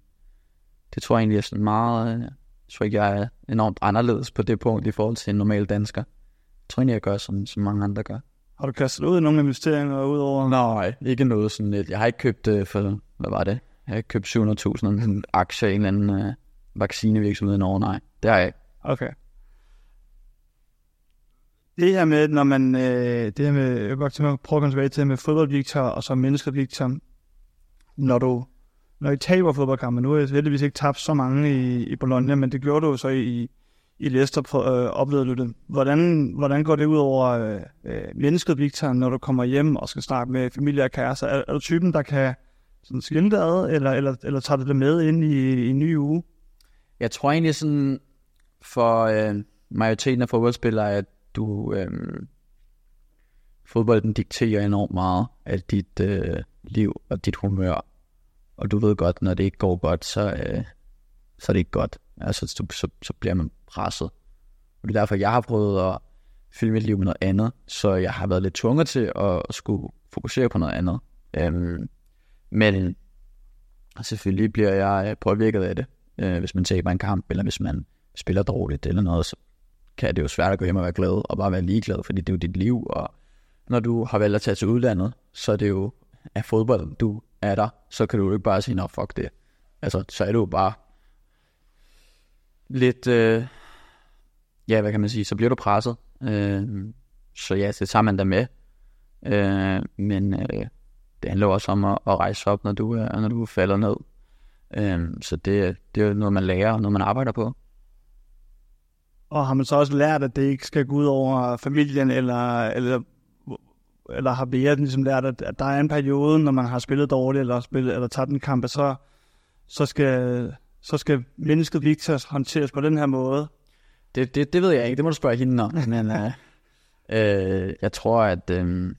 det tror jeg egentlig er sådan meget... Øh, jeg tror ikke, jeg er enormt anderledes på det punkt i forhold til en normal dansker. Jeg tror egentlig, jeg gør, som, som mange andre gør. Har du kastet ud i nogle investeringer udover? Nej, ikke noget sådan lidt. Jeg har ikke købt øh, for, hvad var det? Jeg har ikke købt 700.000 en aktie i en eller anden øh, vaccinevirksomhed i Norge, nej. Det har jeg ikke. Okay. Det her med, når man, øh, det her med, jeg vil godt tænke mig at prøve at komme tilbage til med fodbold, og så mennesker, Når du, når I taber fodboldkampe, nu har jeg heldigvis ikke tabt så mange i, i Bologna, men det gjorde du så i, i Leicester, på, øh, oplevede du det. Hvordan, hvordan går det ud over øh, øh, mennesket, Victor, når du kommer hjem og skal snakke med familie og kærester? Er, er du typen, der kan sådan skille det ad, eller, eller, eller tager du det med ind i, i en ny uge? Jeg tror egentlig sådan, for øh, majoriteten af fodboldspillere, at du, øh, fodbolden dikterer enormt meget af dit øh, liv og dit humør. Og du ved godt, når det ikke går godt, så, øh, så er det ikke godt. Altså, så, så, så bliver man presset. Og det er derfor, jeg har prøvet at fylde mit liv med noget andet, så jeg har været lidt tvunget til at skulle fokusere på noget andet. Øhm, men selvfølgelig bliver jeg øh, påvirket af det øh, hvis man taber en kamp, eller hvis man spiller dårligt eller noget, så kan det jo svært at gå hjem og være glad, og bare være ligeglad, fordi det er jo dit liv, og når du har valgt at tage til udlandet, så er det jo af fodbold, du er der, så kan du jo ikke bare sige, nå fuck det. Altså, så er du jo bare lidt, øh, ja, hvad kan man sige, så bliver du presset. Øh, så ja, det tager man da med. Øh, men øh, det handler også om at, at rejse op, når du, er, når du falder ned. Øh, så det, det er jo noget, man lærer, og noget, man arbejder på. Og har man så også lært, at det ikke skal gå ud over familien, eller, eller, eller har Bea ligesom lært, at, at der er en periode, når man har spillet dårligt, eller, spillet, eller taget en kamp, så, så, skal, så skal mennesket Victor håndteres på den her måde? Det, det, det ved jeg ikke, det må du spørge hende om. Men uh, øh, jeg tror, at øh,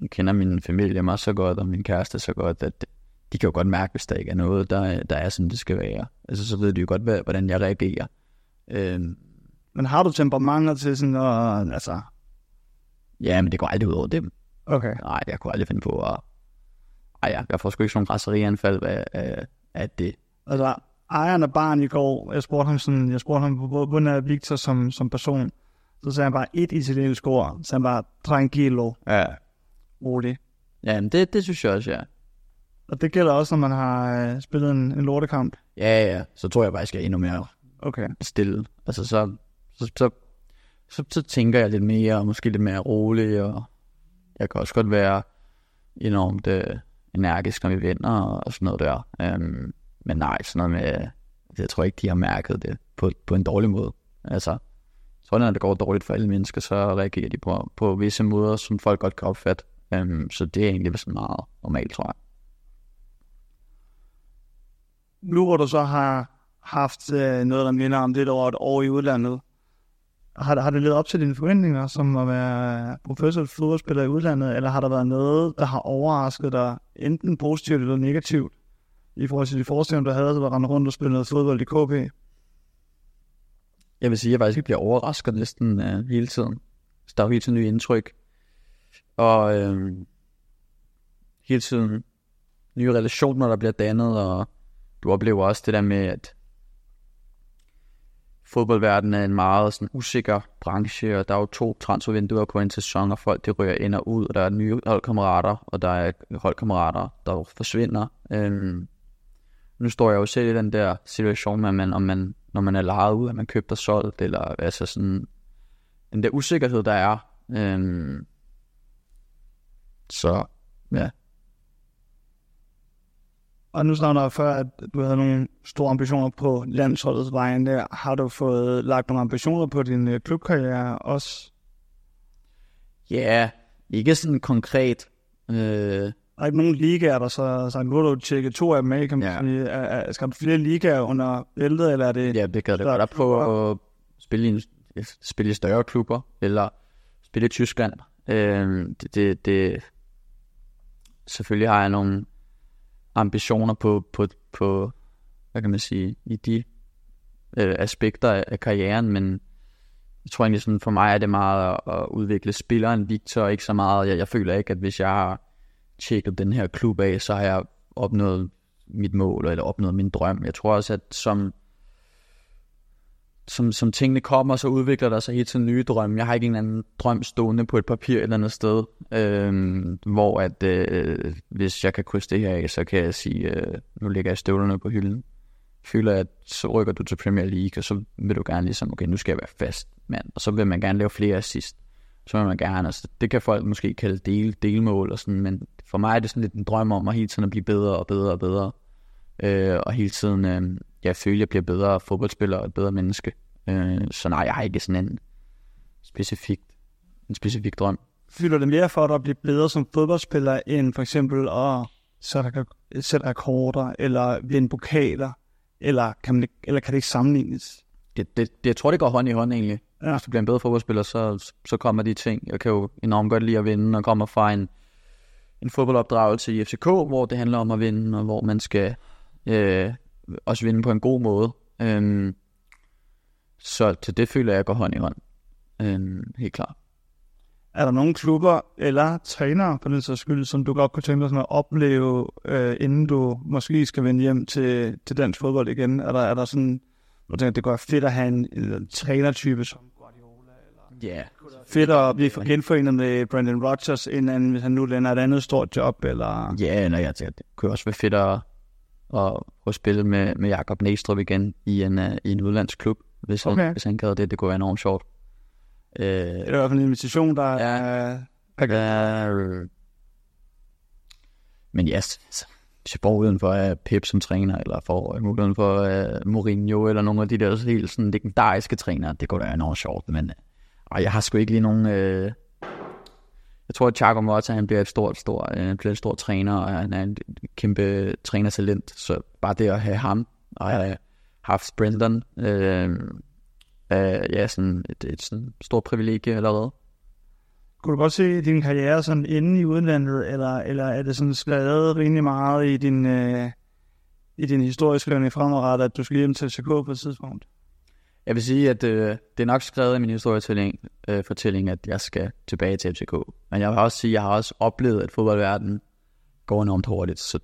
jeg kender min familie mig så godt, og min kæreste så godt, at de kan jo godt mærke, hvis der ikke er noget, der, der er, som det skal være. Altså, så ved de jo godt, hvordan jeg reagerer. Øh, men har du temperamenter til sådan at, altså... Ja, men det går aldrig ud over dem. Okay. Nej, jeg kunne aldrig finde på at... Ej, ja, jeg får sgu ikke sådan en græsserianfald af, af, af det. Altså, ejeren af barn i går, jeg spurgte ham sådan, jeg spurgte ham, hvordan er Victor som, som person? Så sagde han bare et italiensk ord, så han bare, tranquilo. Ja. Rolig. Ja, men det, det synes jeg også, ja. Og det gælder også, når man har øh, spillet en, en lortekamp? Ja, ja. Så tror jeg bare, jeg skal endnu mere okay. stille. Altså, så, så, så, så, så tænker jeg lidt mere, og måske lidt mere rolig, og jeg kan også godt være enormt øh, energisk, når vi vinder, og, og sådan noget der. Um, men nej, sådan noget med, jeg tror ikke, de har mærket det på, på en dårlig måde. Altså, jeg tror, når det går dårligt for alle mennesker, så reagerer de på, på visse måder, som folk godt kan opfatte. Um, så det er egentlig sådan meget normalt, tror jeg. Nu hvor du så har haft øh, noget, der minder om det over et år i udlandet, har, har det levet op til dine forventninger, som at være professionel fodboldspiller i udlandet, eller har der været noget, der har overrasket dig, enten positivt eller negativt, i forhold til de forestillinger, du havde, at var rende rundt og spille noget fodbold i KB? Jeg vil sige, at jeg faktisk bliver overrasket næsten uh, hele tiden. Så der er jo hele tiden nye indtryk. Og øh, hele tiden nye relationer, der bliver dannet, og du oplever også det der med, at fodboldverdenen er en meget sådan, usikker branche, og der er jo to transfervinduer på en sæson, og folk de rører ind og ud, og der er nye holdkammerater, og der er holdkammerater, der forsvinder. Øhm, nu står jeg jo selv i den der situation, med, man, om man, når man er lejet ud, at man købt og solgt, eller altså sådan, den der usikkerhed, der er. Øhm, så, ja. Og nu snakker du før, at du havde nogle store ambitioner på landsholdets vegne. Har du fået lagt nogle ambitioner på din øh, klubkarriere også? Ja, yeah, ikke sådan konkret. Øh... Der er ikke nogen ligaer, der så, så nu har du tjekket to af dem af, kan man ja. sige. Er, er, skal du flere ligaer under bæltet, eller er det... Ja, det kan det godt på at spille i, spille i større klubber, eller spille i Tyskland. Øh, det, det, det, selvfølgelig har jeg nogle ambitioner på, på, på hvad kan man sige, i de øh, aspekter af, karrieren, men jeg tror egentlig sådan, for mig er det meget at, at udvikle spilleren Victor, ikke så meget, jeg, jeg føler ikke, at hvis jeg har tjekket den her klub af, så har jeg opnået mit mål, eller opnået min drøm. Jeg tror også, at som som, som tingene kommer, så udvikler der sig helt til nye drømme. Jeg har ikke en anden drøm stående på et papir et eller andet sted, øh, hvor at øh, hvis jeg kan krydse det her af, så kan jeg sige, øh, nu ligger jeg støvlerne på hylden. Føler at så rykker du til Premier League, og så vil du gerne ligesom, okay, nu skal jeg være fast mand, og så vil man gerne lave flere assist. Så vil man gerne, altså, det kan folk måske kalde del, delmål og sådan, men for mig er det sådan lidt en drøm om at hele tiden at blive bedre og bedre og bedre. Øh, og hele tiden, øh, jeg føler, at jeg bliver bedre fodboldspiller og et bedre menneske. Øh, så nej, jeg har ikke sådan en specifik, en specifik drøm. Fylder det mere for dig at blive bedre som fodboldspiller, end for eksempel at sætte, sætte rekorder, eller vinde pokaler, eller kan, man, eller kan det ikke sammenlignes? Det, det, det, jeg tror, det går hånd i hånd egentlig. Ja. Hvis du bliver en bedre fodboldspiller, så, så kommer de ting. Jeg kan jo enormt godt lide at vinde, og kommer fra en, en fodboldopdragelse i FCK, hvor det handler om at vinde, og hvor man skal øh, også vinde på en god måde. Øhm, så til det føler jeg går hånd i hånd. Øhm, helt klart. Er der nogle klubber eller trænere på den sags skyld, som du godt kunne tænke dig sådan at opleve, øh, inden du måske skal vende hjem til, til dansk fodbold igen? Er der, er der sådan, du tænker, det går fedt at have en, en trænertype som Ja, yeah. fedt at blive genforenet med Brandon Rodgers, end hvis han nu lander et andet stort job, eller... Ja, yeah, nej, jeg tænker, det kunne også være fedt at, at, at spille med, med Jakob Næstrup igen i en, uh, i en udlandsk klub, hvis, okay. han, hvis han gad det. Det kunne være enormt sjovt. Uh, det er i hvert fald en invitation, der ja, er... Uh, men ja, yes, hvis jeg får uden for uh, Pep som træner, eller får uh, uden for uh, Mourinho, eller nogle af de der helt sådan legendariske trænere, det kunne da være enormt sjovt, men uh, jeg har sgu ikke lige nogen... Uh, jeg tror, at Thiago Motta, han bliver et stort, stort, han bliver et stort træner, og han er en kæmpe trænertalent, så bare det at have ham, og have haft Brendan, øh, øh, ja, sådan et, et sådan stort privilegie allerede. Kunne du godt se din karriere sådan inde i udlandet, eller, eller er det sådan skrevet rimelig meget i din, øh, i din historieskrivning fremadrettet, at du skal hjem til FCK på et tidspunkt? Jeg vil sige, at øh, det er nok skrevet i min historiefortælling, øh, fortælling, at jeg skal tilbage til FCK. Men jeg vil også sige, at jeg har også oplevet, at fodboldverdenen går enormt hurtigt, så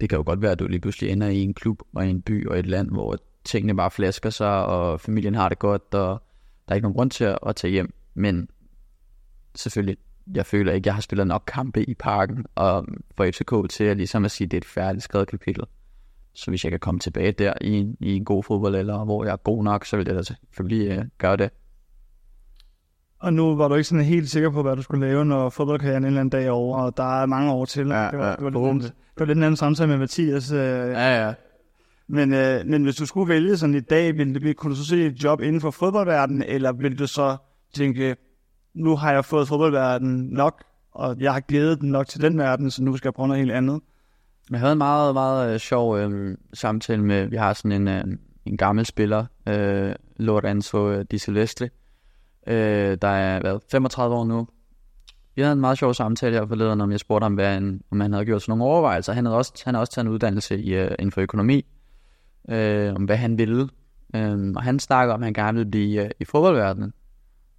det kan jo godt være, at du lige pludselig ender i en klub og i en by og et land, hvor tingene bare flasker sig, og familien har det godt, og der er ikke nogen grund til at tage hjem. Men selvfølgelig, jeg føler ikke, jeg har spillet nok kampe i parken og for FCK til at ligesom at sige, at det er et færdigt skrevet kapitel. Så hvis jeg kan komme tilbage der i, i en god fodbold, eller hvor jeg er god nok, så vil jeg da selvfølgelig uh, gøre det. Og nu var du ikke sådan helt sikker på, hvad du skulle lave, når fodboldkarrieren en eller anden dag er over, og der er mange år til. Ja, det, var, ja, det, var lidt, det var lidt en anden samtale med Mathias. Uh, ja, ja. Men, uh, men hvis du skulle vælge sådan i dag, ville det, kunne du så se et job inden for fodboldverdenen, eller ville du så tænke, nu har jeg fået fodboldverdenen nok, og jeg har givet den nok til den verden, så nu skal jeg prøve noget helt andet. Jeg havde en meget, meget øh, sjov øh, samtale med, vi har sådan en, øh, en gammel spiller, øh, Lorenzo øh, Di Silvestri, øh, der er været 35 år nu. Vi havde en meget sjov samtale her forleden, om jeg spurgte ham, hvad han, om han havde gjort sådan nogle overvejelser. Han, havde også, han har også taget en uddannelse i, øh, inden for økonomi, øh, om hvad han ville. Øh, og han snakker om, at han gerne vil blive øh, i fodboldverdenen,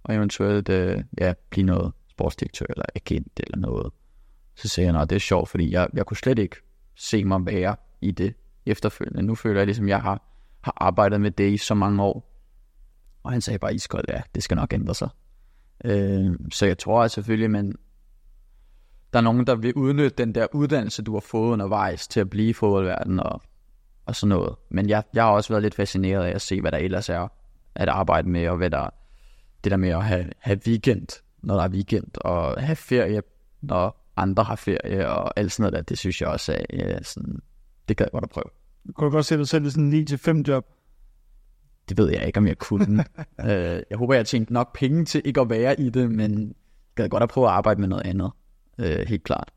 og eventuelt øh, ja, blive noget sportsdirektør eller agent eller noget. Så siger han, at det er sjovt, fordi jeg, jeg kunne slet ikke se mig være i det efterfølgende. Nu føler jeg ligesom, jeg har, har arbejdet med det i så mange år. Og han sagde bare iskoldt, ja, det skal nok ændre sig. Øh, så jeg tror at selvfølgelig, men der er nogen, der vil udnytte den der uddannelse, du har fået undervejs til at blive i fodboldverdenen og, og sådan noget. Men jeg, jeg har også været lidt fascineret af at se, hvad der ellers er at arbejde med, og hvad der det der med at have, have weekend, når der er weekend, og have ferie, når andre har ferie og alt sådan noget der, det synes jeg også er ja, sådan, det kan jeg godt at prøve. Kunne du godt se dig selv i sådan en 9-5 job? Det ved jeg ikke, om jeg kunne. [laughs] øh, jeg håber, jeg har tjent nok penge til ikke at være i det, men kan godt at prøve at arbejde med noget andet. Øh, helt klart.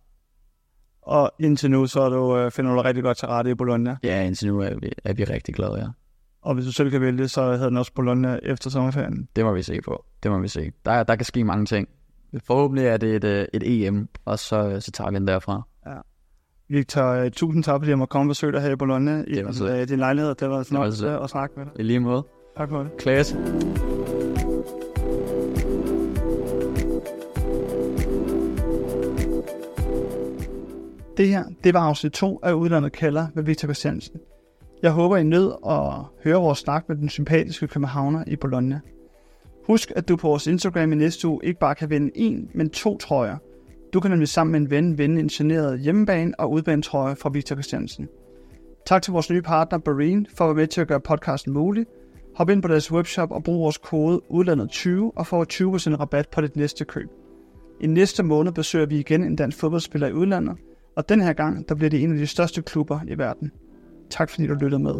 Og indtil nu, så du, øh, finder du rigtig godt til rette i Bologna? Ja, indtil nu er vi, er vi rigtig glade, ja. Og hvis du selv kan vælge, så havde den også Bologna efter sommerferien? Det må vi se på. Det må vi se. Der, der kan ske mange ting. Forhåbentlig er det et, øh, et EM, og så, så tager vi den derfra. Ja. Victor, øh, tusind tak, fordi jeg måtte komme og besøge dig her i Bologna i din, uh, din lejlighed. Det var snart at snakke med dig. I lige måde. Tak for det. Klasse. Det her, det var afsnit 2 af Udlandet kalder med Victor Christiansen. Jeg håber, I nød at høre vores snak med den sympatiske københavner i Bologna. Husk, at du på vores Instagram i næste uge ikke bare kan vinde en, men to trøjer. Du kan nemlig sammen med en ven vinde en generet hjemmebane og udbanetrøje fra Victor Christiansen. Tak til vores nye partner Barine for at være med til at gøre podcasten mulig. Hop ind på deres webshop og brug vores kode udlandet20 og få 20% rabat på dit næste køb. I næste måned besøger vi igen en dansk fodboldspiller i udlandet, og den her gang der bliver det en af de største klubber i verden. Tak fordi du lyttede med.